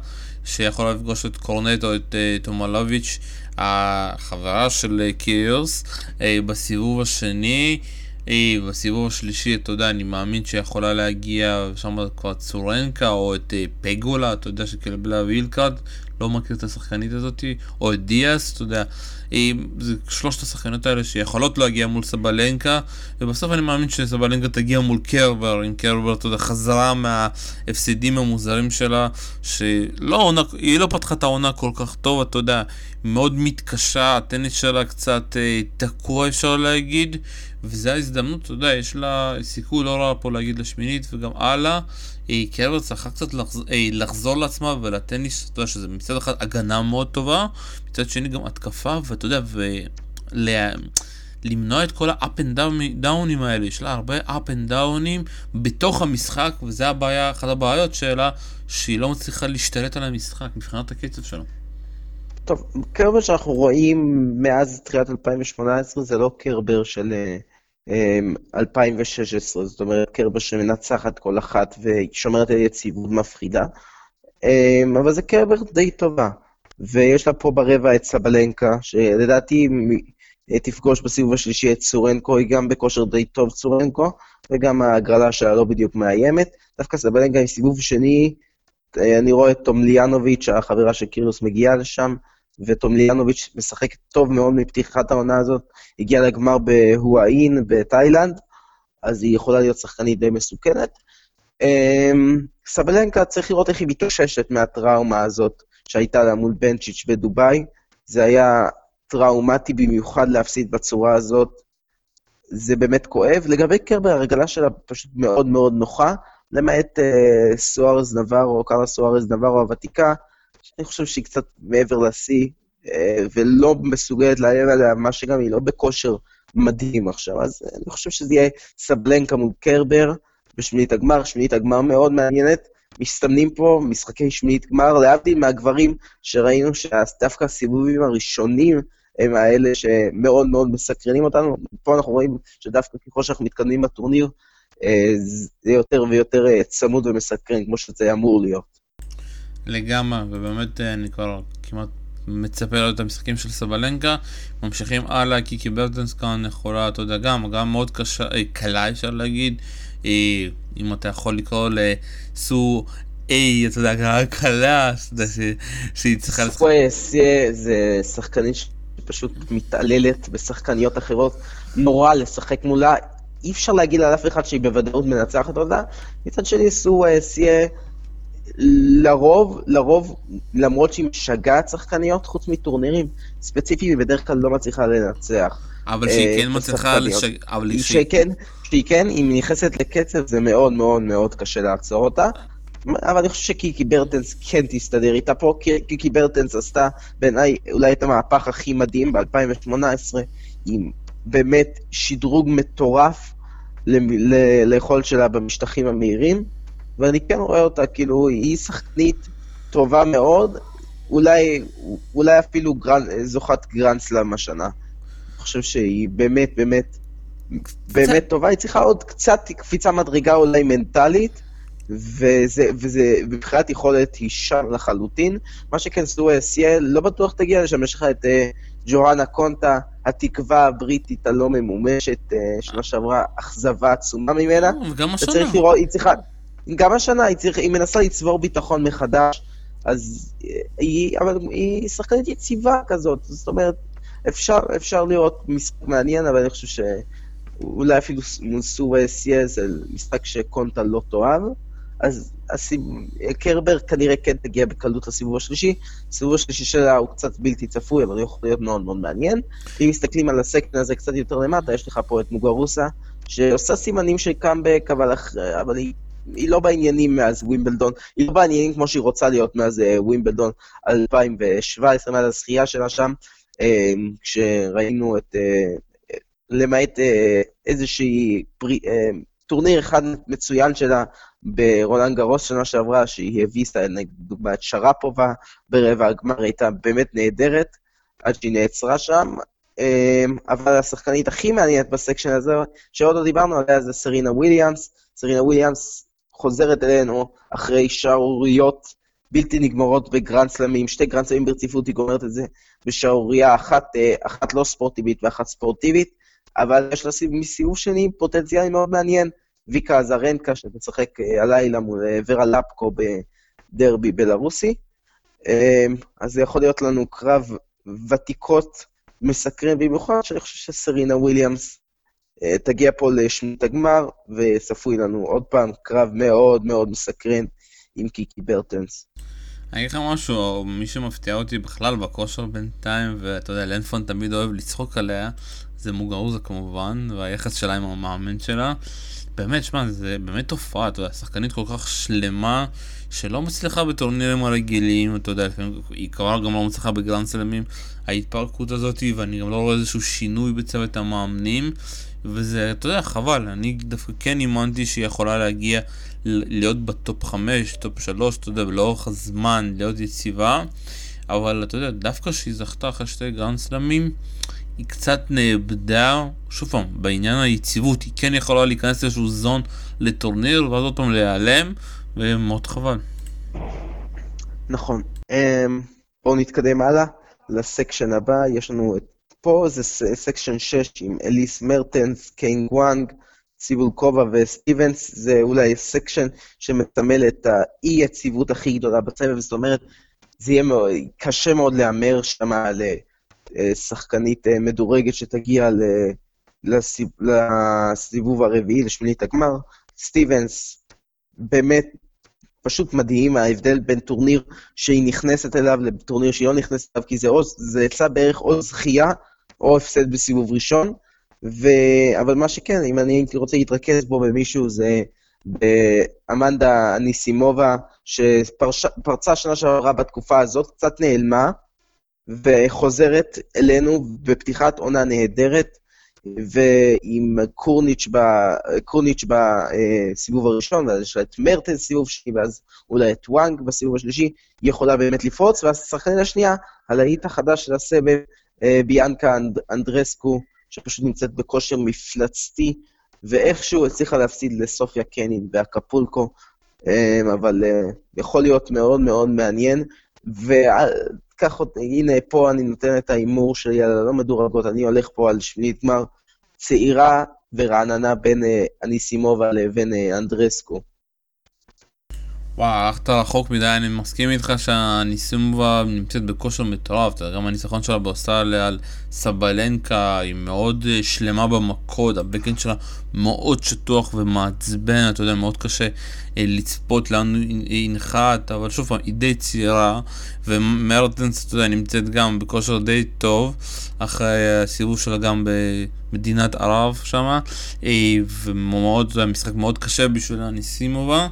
שיכולה לפגוש את קורנט או את uh, תומלוביץ', החברה של uh, קירס, uh, בסיבוב השני. אה, בסיבוב השלישי, אתה יודע, אני מאמין שיכולה להגיע שם כבר אזרנקה או את פגולה, אתה יודע, שקיבלה wild card, לא מכיר את השחקנית הזאתי, או את דיאס, אתה יודע, זה שלושת השחקנות האלה שיכולות להגיע מול סבלנקה, ובסוף אני מאמין שסבלנקה תגיע מול קרבר, עם קרבר, אתה יודע, חזרה מההפסדים המוזרים שלה, שלה, העונה, היא לא פתחה את העונה כל כך טוב, אתה יודע, מאוד מתקשה, הטניס שלה קצת אה, תקוע אפשר להגיד, וזו ההזדמנות, אתה יודע, יש לה סיכוי לא רע פה להגיד לשמינית וגם הלאה. קרבר צריכה קצת לחזור, לחזור לעצמה ולטניס, אתה יודע שזה מצד אחד הגנה מאוד טובה, מצד שני גם התקפה, ואתה יודע, ולמנוע את כל ה-up and downים האלה, יש לה הרבה up and downים בתוך המשחק, וזה הבעיה, אחת הבעיות שלה, שהיא לא מצליחה להשתלט על המשחק מבחינת הקצב שלה. טוב, קרבר שאנחנו רואים מאז תחילת 2018 זה לא קרבר של 2016, אמ, זאת אומרת קרבר שמנצחת כל אחת ושומרת על יציבות מפחידה, אמ, אבל זה קרבר די טובה. ויש לה פה ברבע את סבלנקה, שלדעתי תפגוש בסיבוב השלישי את סורנקו, היא גם בכושר די טוב סורנקו, וגם ההגרלה שלה לא בדיוק מאיימת. דווקא סבלנקה עם סיבוב שני, אני רואה את תומליאנוביץ', החברה של קירלוס מגיעה לשם, וטומליאנוביץ' משחק טוב מאוד מפתיחת העונה הזאת, הגיע לגמר בהואין בתאילנד, אז היא יכולה להיות שחקנית די מסוכנת. אמ, סבלנקה, צריך לראות איך היא מתאוששת מהטראומה הזאת שהייתה לה מול בנצ'יץ' בדובאי. זה היה טראומטי במיוחד להפסיד בצורה הזאת. זה באמת כואב. לגבי קרבר, הרגלה שלה פשוט מאוד מאוד נוחה, למעט uh, סוארז נברו, קארה סוארז נברו הוותיקה, שאני חושב שהיא קצת מעבר לשיא, אה, ולא מסוגלת לאיים עליה, מה שגם היא לא בכושר מדהים עכשיו. אז אני חושב שזה יהיה סבלנקה מול קרבר בשמינית הגמר, שמינית הגמר מאוד מעניינת. מסתמנים פה משחקי שמינית גמר, להבדיל מהגברים שראינו שדווקא הסיבובים הראשונים הם האלה שמאוד מאוד מסקרנים אותנו. פה אנחנו רואים שדווקא ככל שאנחנו מתקדמים בטורניר, אה, זה יותר ויותר אה, צמוד ומסקרן, כמו שזה אמור להיות. לגמרי, ובאמת אה, אני כבר כמעט מצפה לראות את המשחקים של סבלנקה. ממשיכים הלאה, קיקי ברטנס כאן יכולה, אתה יודע, גם, גם מאוד קשה, אה, קלה אפשר להגיד. אה, אם אתה יכול לקרוא לסו איי, אתה יודע, קלה, שהיא צריכה לשחק. זה שחקנית שפשוט מתעללת בשחקניות אחרות. נורא לשחק מולה. אי אפשר להגיד על אף אחד שהיא בוודאות מנצחת אותה. מצד שני, סו סיה... לרוב, לרוב, למרות שהיא משגעת שחקניות, חוץ מטורנירים ספציפיים, היא בדרך כלל לא מצליחה לנצח. אבל שהיא אה, כן מצליחה לשג... אבל שהיא כן, שהיא כן, אם היא נכנסת לקצב, זה מאוד מאוד מאוד קשה לעצור אותה. אבל אני חושב שקיקי ברטנס כן תסתדר איתה פה. קיקי ברטנס עשתה בעיניי אולי את המהפך הכי מדהים ב-2018, עם באמת שדרוג מטורף ליכולת שלה במשטחים המהירים. ואני כן רואה אותה, כאילו, היא שחקנית טובה מאוד, אולי, אולי אפילו גרנ, זוכת גרנדסלאם השנה. אני חושב שהיא באמת, באמת, באמת טובה, היא צריכה עוד קצת קפיצה מדרגה אולי מנטלית, וזה, וזה, מבחינת יכולת היא שם לחלוטין. מה שכן, סלואי סייל, לא בטוח תגיע לשם, יש לך את uh, ג'ואנה קונטה, התקווה הבריטית הלא ממומשת, uh, שנה שעברה אכזבה עצומה ממנה. וגם השנה. לראות, היא צריכה... גם השנה היא, צריך, היא מנסה לצבור ביטחון מחדש, אז היא, אבל היא שחקנית יציבה כזאת, זאת אומרת, אפשר, אפשר לראות משחק מעניין, אבל אני חושב שאולי אפילו מול סורי סיה זה משחק שקונטה לא תאהב, אז הסיב... קרבר כנראה כן תגיע בקלות לסיבוב השלישי, הסיבוב השלישי שלה הוא קצת בלתי צפוי, אבל הוא יכול להיות מאוד מאוד מעניין. אם מסתכלים על הסקטן הזה קצת יותר למטה, יש לך פה את מוגרוסה, שעושה סימנים של קאמבק, אבל, אבל היא היא לא בעניינים מאז ווימבלדון, היא לא בעניינים כמו שהיא רוצה להיות מאז uh, ווימבלדון 2017, מאז הזכייה שלה שם, אה, כשראינו את, אה, למעט איזושהי פרי, טורניר אחד מצוין שלה ברולנד גרוס שנה שעברה, שהיא הביסה, לדוגמה, את שרפובה ברבע הגמר, הייתה באמת נהדרת, עד שהיא נעצרה שם. אבל השחקנית הכי מעניינת ב section הזה, שעוד לא דיברנו עליה, זה סרינה וויליאמס. סרינה וויליאמס חוזרת אלינו אחרי שערוריות בלתי נגמרות בגרנדסלמים, שתי גרנדסלמים ברציפות, היא גומרת את זה בשערורייה אחת, אה, אחת לא ספורטיבית ואחת ספורטיבית, אבל יש לה מסיבוב שני פוטנציאלי מאוד מעניין. ויקה עזרנקה, שתשחק אה, הלילה מול אה, ורה לפקו בדרבי בלרוסי. אז זה יכול להיות לנו קרב ותיקות מסקרן במיוחד, שאני חושב שסרינה וויליאמס תגיע פה לשמית הגמר, וצפוי לנו עוד פעם קרב מאוד מאוד מסקרן עם קיקי ברטנס. אני אגיד לך משהו, מי שמפתיע אותי בכלל בכושר בינתיים, ואתה יודע, לנפון תמיד אוהב לצחוק עליה, זה מוגרוזה כמובן, והיחס שלה עם המאמן שלה. באמת, שמע, זה באמת תופעה, אתה יודע, שחקנית כל כך שלמה, שלא מצליחה בטורנירים הרגילים, אתה יודע, לפעמים היא כבר גם לא מצליחה בגרנד סלמים, ההתפרקות הזאת, ואני גם לא רואה איזשהו שינוי בצוות המאמנים, וזה, אתה יודע, חבל, אני דווקא כן האמנתי שהיא יכולה להגיע, להיות ב top 5, top 3, אתה יודע, לאורך הזמן, להיות יציבה, אבל אתה יודע, דווקא שהיא זכתה אחרי שתי גרנד סלמים, היא קצת נאבדה, שוב פעם, בעניין היציבות, היא כן יכולה להיכנס לאיזשהו zone לטורניר, ואז עוד פעם להיעלם, ומאוד חבל. נכון. אמ, בואו נתקדם הלאה ל section הבא, יש לנו את פה זה section 6 עם אליס מרטנס, קיאנג וואנג, סיבולקובה וסטיבנס, זה אולי section שמסמל את האי-יציבות הכי גדולה בצוות, זאת אומרת, זה יהיה מאוד, קשה מאוד להמר שם על אה, שחקנית אה, מדורגת שתגיע לסיב, לסיבוב הרביעי, לשמינית הגמר. סטיבנס, באמת פשוט מדהים ההבדל בין טורניר שהיא נכנסת אליו לטורניר שהיא לא נכנסת אליו, כי זה, או, זה יצא בערך או זכייה או הפסד בסיבוב ראשון. ו... אבל מה שכן, אם אני הייתי רוצה להתרכז בו במישהו, זה באמנדה אניסימובה, שפרצה שנה שעברה בתקופה הזאת, קצת נעלמה, וחוזרת אלינו בפתיחת עונה נהדרת, ועם קורניץ', ב, קורניץ' בסיבוב הראשון, ואז יש לה את מרטנס סיבוב שני, ואז אולי את וואנג בסיבוב השלישי, היא יכולה באמת לפרוץ, ואז השחקנית השנייה, הלהיט החדש של הסבב, ביאנקה אנד, אנדרסקו, שפשוט נמצאת בכושר מפלצתי, ואיכשהו הצליחה להפסיד לסופיה קנין באקפולקו, אה, אבל אה, יכול להיות מאוד מאוד מעניין. קח אותי, הנה, פה אני נותן את ההימור שלי על הלא מדורגות, אני הולך פה על שמינית גמר צעירה ורעננה בין אה, אניסימובה לבין אה, אנדרסקו. וואו, הלכת רחוק מדי, אני מסכים איתך שהניסימובה נמצאת בכושר מטורף, גם הניצחון שלה באוסטרליה על סבלנקה היא מאוד אה, שלמה במקוד, הבקן שלה מאוד שטוח ומעצבן, אתה יודע, מאוד קשה אה, לצפות לאן היא ינחת, אבל שוב פעם, היא די צעירה, ומרטנס, אתה יודע, נמצאת גם בכושר די טוב, אחרי הסיבוב שלה גם במדינת ערב שמה, אה, ומאוד, זה משחק מאוד קשה בשביל אניסימובה.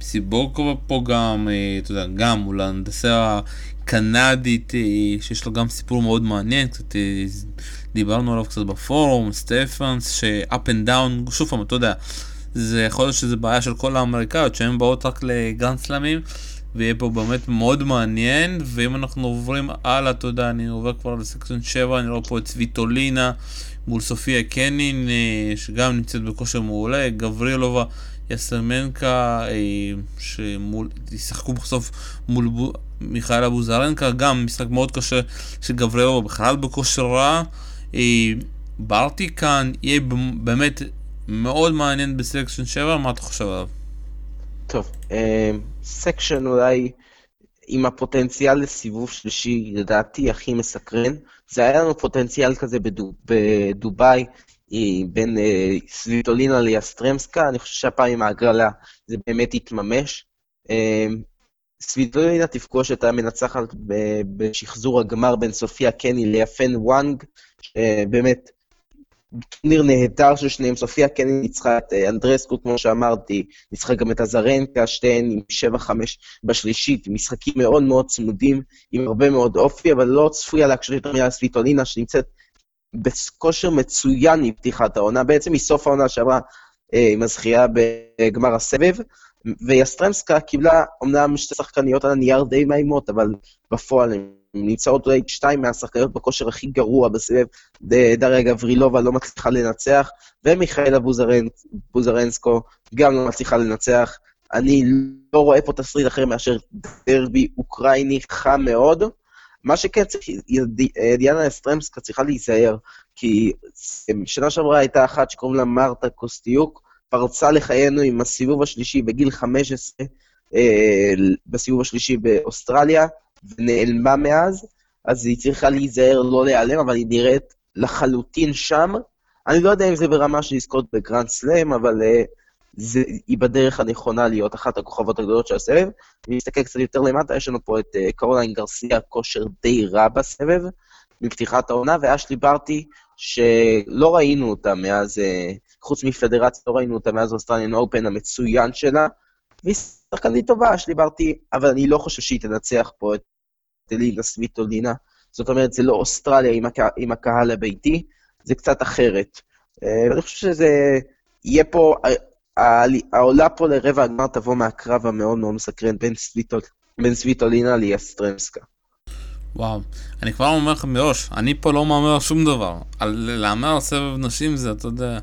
סיבולקובה פה גם, אתה יודע, גם מול אנדרסקו הקנדית שיש לו גם סיפור מאוד מעניין, קצת דיברנו עליו קצת בפורום, סטפנס, ש up and down, שוב פעם, אתה יודע, זה יכול להיות שזה בעיה של כל האמריקאיות שהן באות רק לגרנד סלאמים, ויהיה פה באמת מאוד מעניין, ואם אנחנו עוברים הלאה, אתה יודע, אני עובר כבר לסקצון 7, אני רואה פה את צביטולינה מול סופיה קנין, שגם נמצאת בכושר מעולה, גברילובה. יסרמנקה, שמול, ישחקו בסוף מול מיכאל אבוזרנקה, גם משחק מאוד קשה שגברלו בכלל בכושר רע. ברטי כאן יהיה באמת מאוד מעניין ב section 7, מה אתה חושב עליו? טוב, section אולי עם הפוטנציאל לסיבוב שלישי, לדעתי הכי מסקרן. זה היה לנו פוטנציאל כזה בדובאי, בין סוויטולינה ליאסטרמסקה, אני חושב שהפעם עם ההגרלה זה באמת יתממש. סוויטולינה תפגוש את המנצחת בשחזור הגמר בין סופיה קני ליפן וואנג, באמת טורניר נהדר של שניהם, סופיה קני ניצחה את אנדרסקו, כמו שאמרתי, ניצחה גם את עזרנקה, שתיהן עם 7-5 בשלישית, משחקים מאוד מאוד צמודים, עם הרבה מאוד אופי, אבל לא צפויה להקשר יותר מדי סוויטולינה, שנמצאת בכושר מצוין מפתיחת העונה, בעצם מסוף העונה שעברה אה, עם הזכייה בגמר הסבב, ויסטרמסקה קיבלה אומנם שתי שחקניות על הנייר די מאיימות, אבל בפועל הן נמצאות אולי שתיים מהשחקניות בכושר הכי גרוע בסבב, דריה גברילובה לא מצליחה לנצח, ומיכאלה בוזרנסקו גם לא מצליחה לנצח. אני לא רואה פה תסריט אחר מאשר דרבי אוקראיני חם מאוד. מה שכן צריך, דיאנה אסטרמסקה צריכה להיזהר, כי שנה שעברה הייתה אחת שקוראים לה מרתה קוסטיוק, פרצה לחיינו עם הסיבוב השלישי בגיל 15, אה, בסיבוב השלישי באוסטרליה, ונעלמה מאז, אז היא צריכה להיזהר לא להיעלם, אבל היא נראית לחלוטין שם. אני לא יודע אם זה ברמה של לזכות בגרנד סלאם, אבל אה, זה, היא בדרך הנכונה להיות אחת הכוכבות הגדולות של הסבב. אם נסתכל קצת יותר למטה, יש לנו פה את אה, קרוליין גרסיה, כושר די רע בסבב, מפתיחת העונה, ואשלי ברטי, שלא ראינו אותה מאז, uh, חוץ מפדרציה, לא ראינו אותה מאז אוסטרליאן אופן המצוין שלה, והיא שחקנית טובה, אשלי ברטי, אבל אני לא חושב שהיא תנצח פה את אלינה סוויטולינה. זאת אומרת, זה לא אוסטרליה עם, הק... עם הקהל הביתי, זה קצת אחרת. Uh, אני חושב שזה יהיה פה העולה פה לרבע הגמר תבוא מהקרב המאוד מאוד מסקרן בין, סוויטול, בין סוויטולינה ליאסטרמסקה. וואו, אני כבר אומר לך מראש, אני פה לא מהמר שום דבר. על להמר סבב נשים זה, אתה יודע,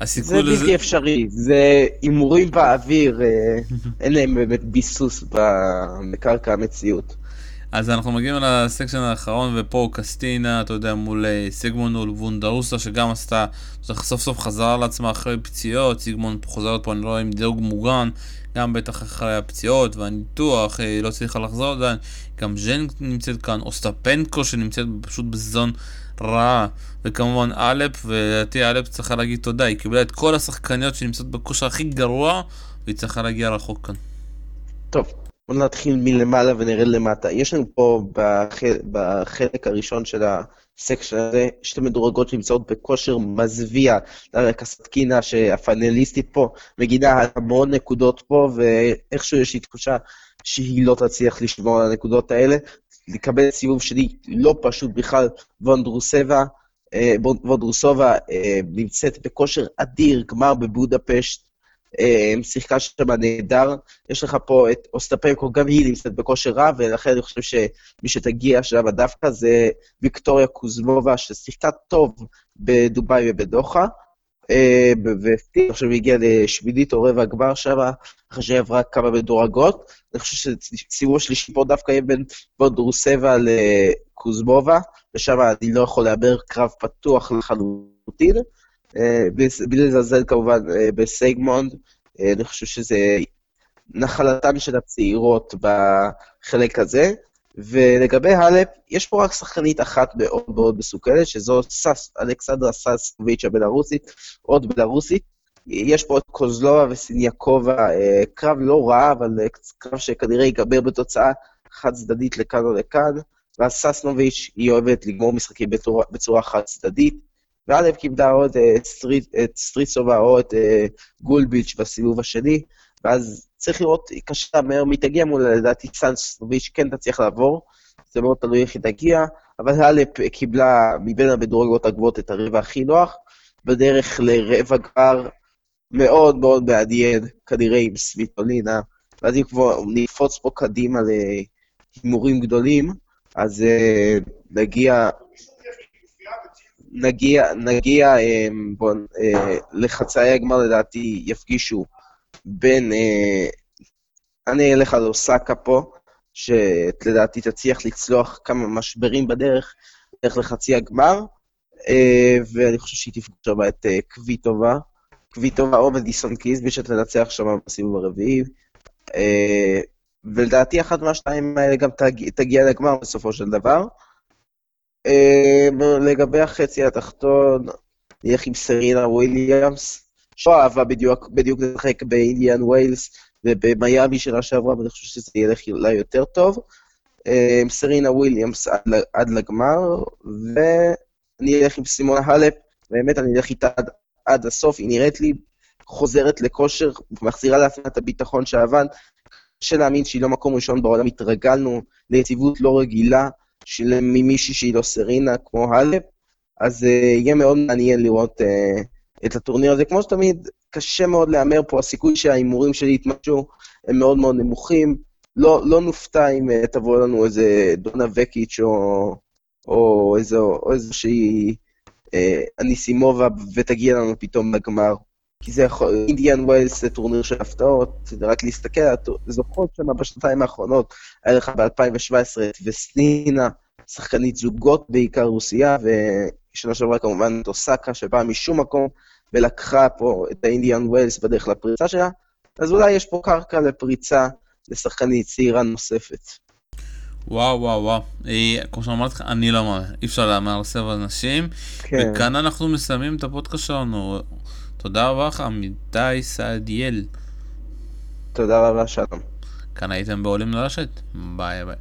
הסיכוי לזה... זה בלתי אפשרי, זה הימורים באוויר, אה, אין להם באמת ביסוס בקרקע המציאות. אז אנחנו מגיעים לסקשן האחרון, ופה קסטינה, אתה יודע, מול אה, סיגמונול וונדרוסה, שגם עשתה, סוף סוף חזרה לעצמה אחרי פציעות, סיגמונד חוזרת פה, אני לא רואה עם דירוג מוגן, גם בטח אחרי הפציעות והניתוח, היא אה, לא הצליחה לחזור עדיין, גם ז'ן נמצאת כאן, אוסטפנקו שנמצאת פשוט בזון רע, וכמובן אלפ, ולדעתי אלפ צריכה להגיד תודה, היא קיבלה את כל השחקניות שנמצאות בכושר הכי גרוע, והיא צריכה להגיע רחוק כאן. טוב, בואו נתחיל מלמעלה ונרד למטה. יש לנו פה בחל, בחלק הראשון של הסקשן הזה, שתי מדורגות שנמצאות בכושר מזוויע. לרקע סטקינה, שהפאנליסטית פה, מגינה המון נקודות פה, ואיכשהו יש לי תחושה שהיא לא תצליח לשמור על הנקודות האלה. לקבל סיבוב שני לא פשוט בכלל, וונדרוסבה. אה, וונדרוסובה אה, נמצאת בכושר אדיר, גמר בבודפשט, שיחקה שם נהדר. יש לך פה את אוסטפנקו, גם היא נמצאת בכושר רע, ולכן אני חושב שמי שתגיע שם דווקא זה ויקטוריה קוזמובה, ששיחקה טוב בדובאי ובדוחה. אה, והפתיע, עכשיו היא הגיעה לשמינית או רבע גמר שם, אחרי שהיא עברה כמה מדורגות. אני חושב שסיבוב השלישי פה דווקא יהיה בין בונדרוסבה לקוזמובה, ושם אני לא יכול להמר קרב פתוח לחלוטין. אה, בלי לזלזל כמובן אה, בסייגמונד, אה, אני חושב שזה נחלתן של הצעירות בחלק הזה. ולגבי האלפ, יש פה רק שחקנית אחת מאוד מאוד מסוכנת, שזו סס, אלכסנדרה ססקוביץ' הבלארוסית, עוד בלארוסית. יש פה את קוזלובה וסיניאקובה, קרב לא רע, אבל קרב שכנראה ייגמר בתוצאה חד צדדית לכאן או לכאן. ואז ססנוביץ', היא אוהבת לגמור משחקים בצורה, בצורה חד צדדית. ואלף כיבדה או את, אה, סטריצובה או את uh, גולביץ' בסיבוב השני, ואז צריך לראות, קשה מהר מי תגיע מול, לדעתי סנסוביץ' כן תצליח לעבור, זה מאוד תלוי איך היא תגיע, אבל אלף קיבלה מבין המדורגות הגבוהות את הרבע הכי נוח, בדרך לרבע גמר מאוד מאוד מעניין, כנראה עם סוויטולינה, ואז אם כבר נקפוץ פה קדימה להימורים גדולים, אז נגיע נגיע, נגיע אמ, בוא, אה, לחצאי הגמר לדעתי יפגישו בין, אה, אני אלך על אוסקה פה, שלדעתי תצליח לצלוח כמה משברים בדרך, דרך לחצי הגמר, אה, ואני חושב שהיא תפגוש שם את קוויטובה, קוויטובה או מדיסון קיז, מי שתנצח שם בסיבוב הרביעי. ולדעתי אחת מהשתיים האלה גם תגיע לגמר בסופו של דבר. אמ, לגבי החצי התחתון, נלך עם סרינה וויליאמס, שלא אהבה בדיוק, בדיוק לשחק באינדיאן ווילס ובמיאמי שנה שעברה, ואני חושב שזה ילך לה יותר טוב. אמ, סרינה וויליאמס עד, עד לגמר, ואני אלך עם סימונה האלפ, באמת אני אלך איתה עד, עד הסוף, היא נראית לי חוזרת לכושר, מחזירה לעצמה את הביטחון שאבד. קשה להאמין שהיא לא מקום ראשון בעולם, התרגלנו ליציבות לא רגילה. של ממישהי שהיא לא סרינה, כמו האלפ, אז uh, יהיה מאוד מעניין לראות uh, את הטורניר הזה. כמו שתמיד, קשה מאוד להמר פה, הסיכוי שההימורים שלי יתמשו הם מאוד מאוד נמוכים. לא, לא נופתע אם uh, תבוא לנו איזה דונה וקיץ' או, או, או איזושהי uh, אניסימובה ותגיע לנו פתאום לגמר. כי זה יכול, אינדיאן ווילס זה טורניר של הפתעות, רק להסתכל, זוכרות שם בשנתיים האחרונות, היה לך ב-2017 את וסנינה, שחקנית זוגות בעיקר רוסייה, ושנה שעברה כמובן את אוסקה, שבאה משום מקום ולקחה פה את האינדיאן ווילס בדרך לפריצה שלה, אז אולי יש פה קרקע לפריצה לשחקנית צעירה נוספת. וואו וואו וואו, אה, כמו שאמרתי לך, אני לא מאמין, אי אפשר להמר על סבב הנשים, כן. וכאן אנחנו מסיימים את הפודקאסט שלנו. תודה רבה לך, עמיתי סעדיאל. תודה רבה, שלום. כאן הייתם בעולים לרשת, ביי ביי.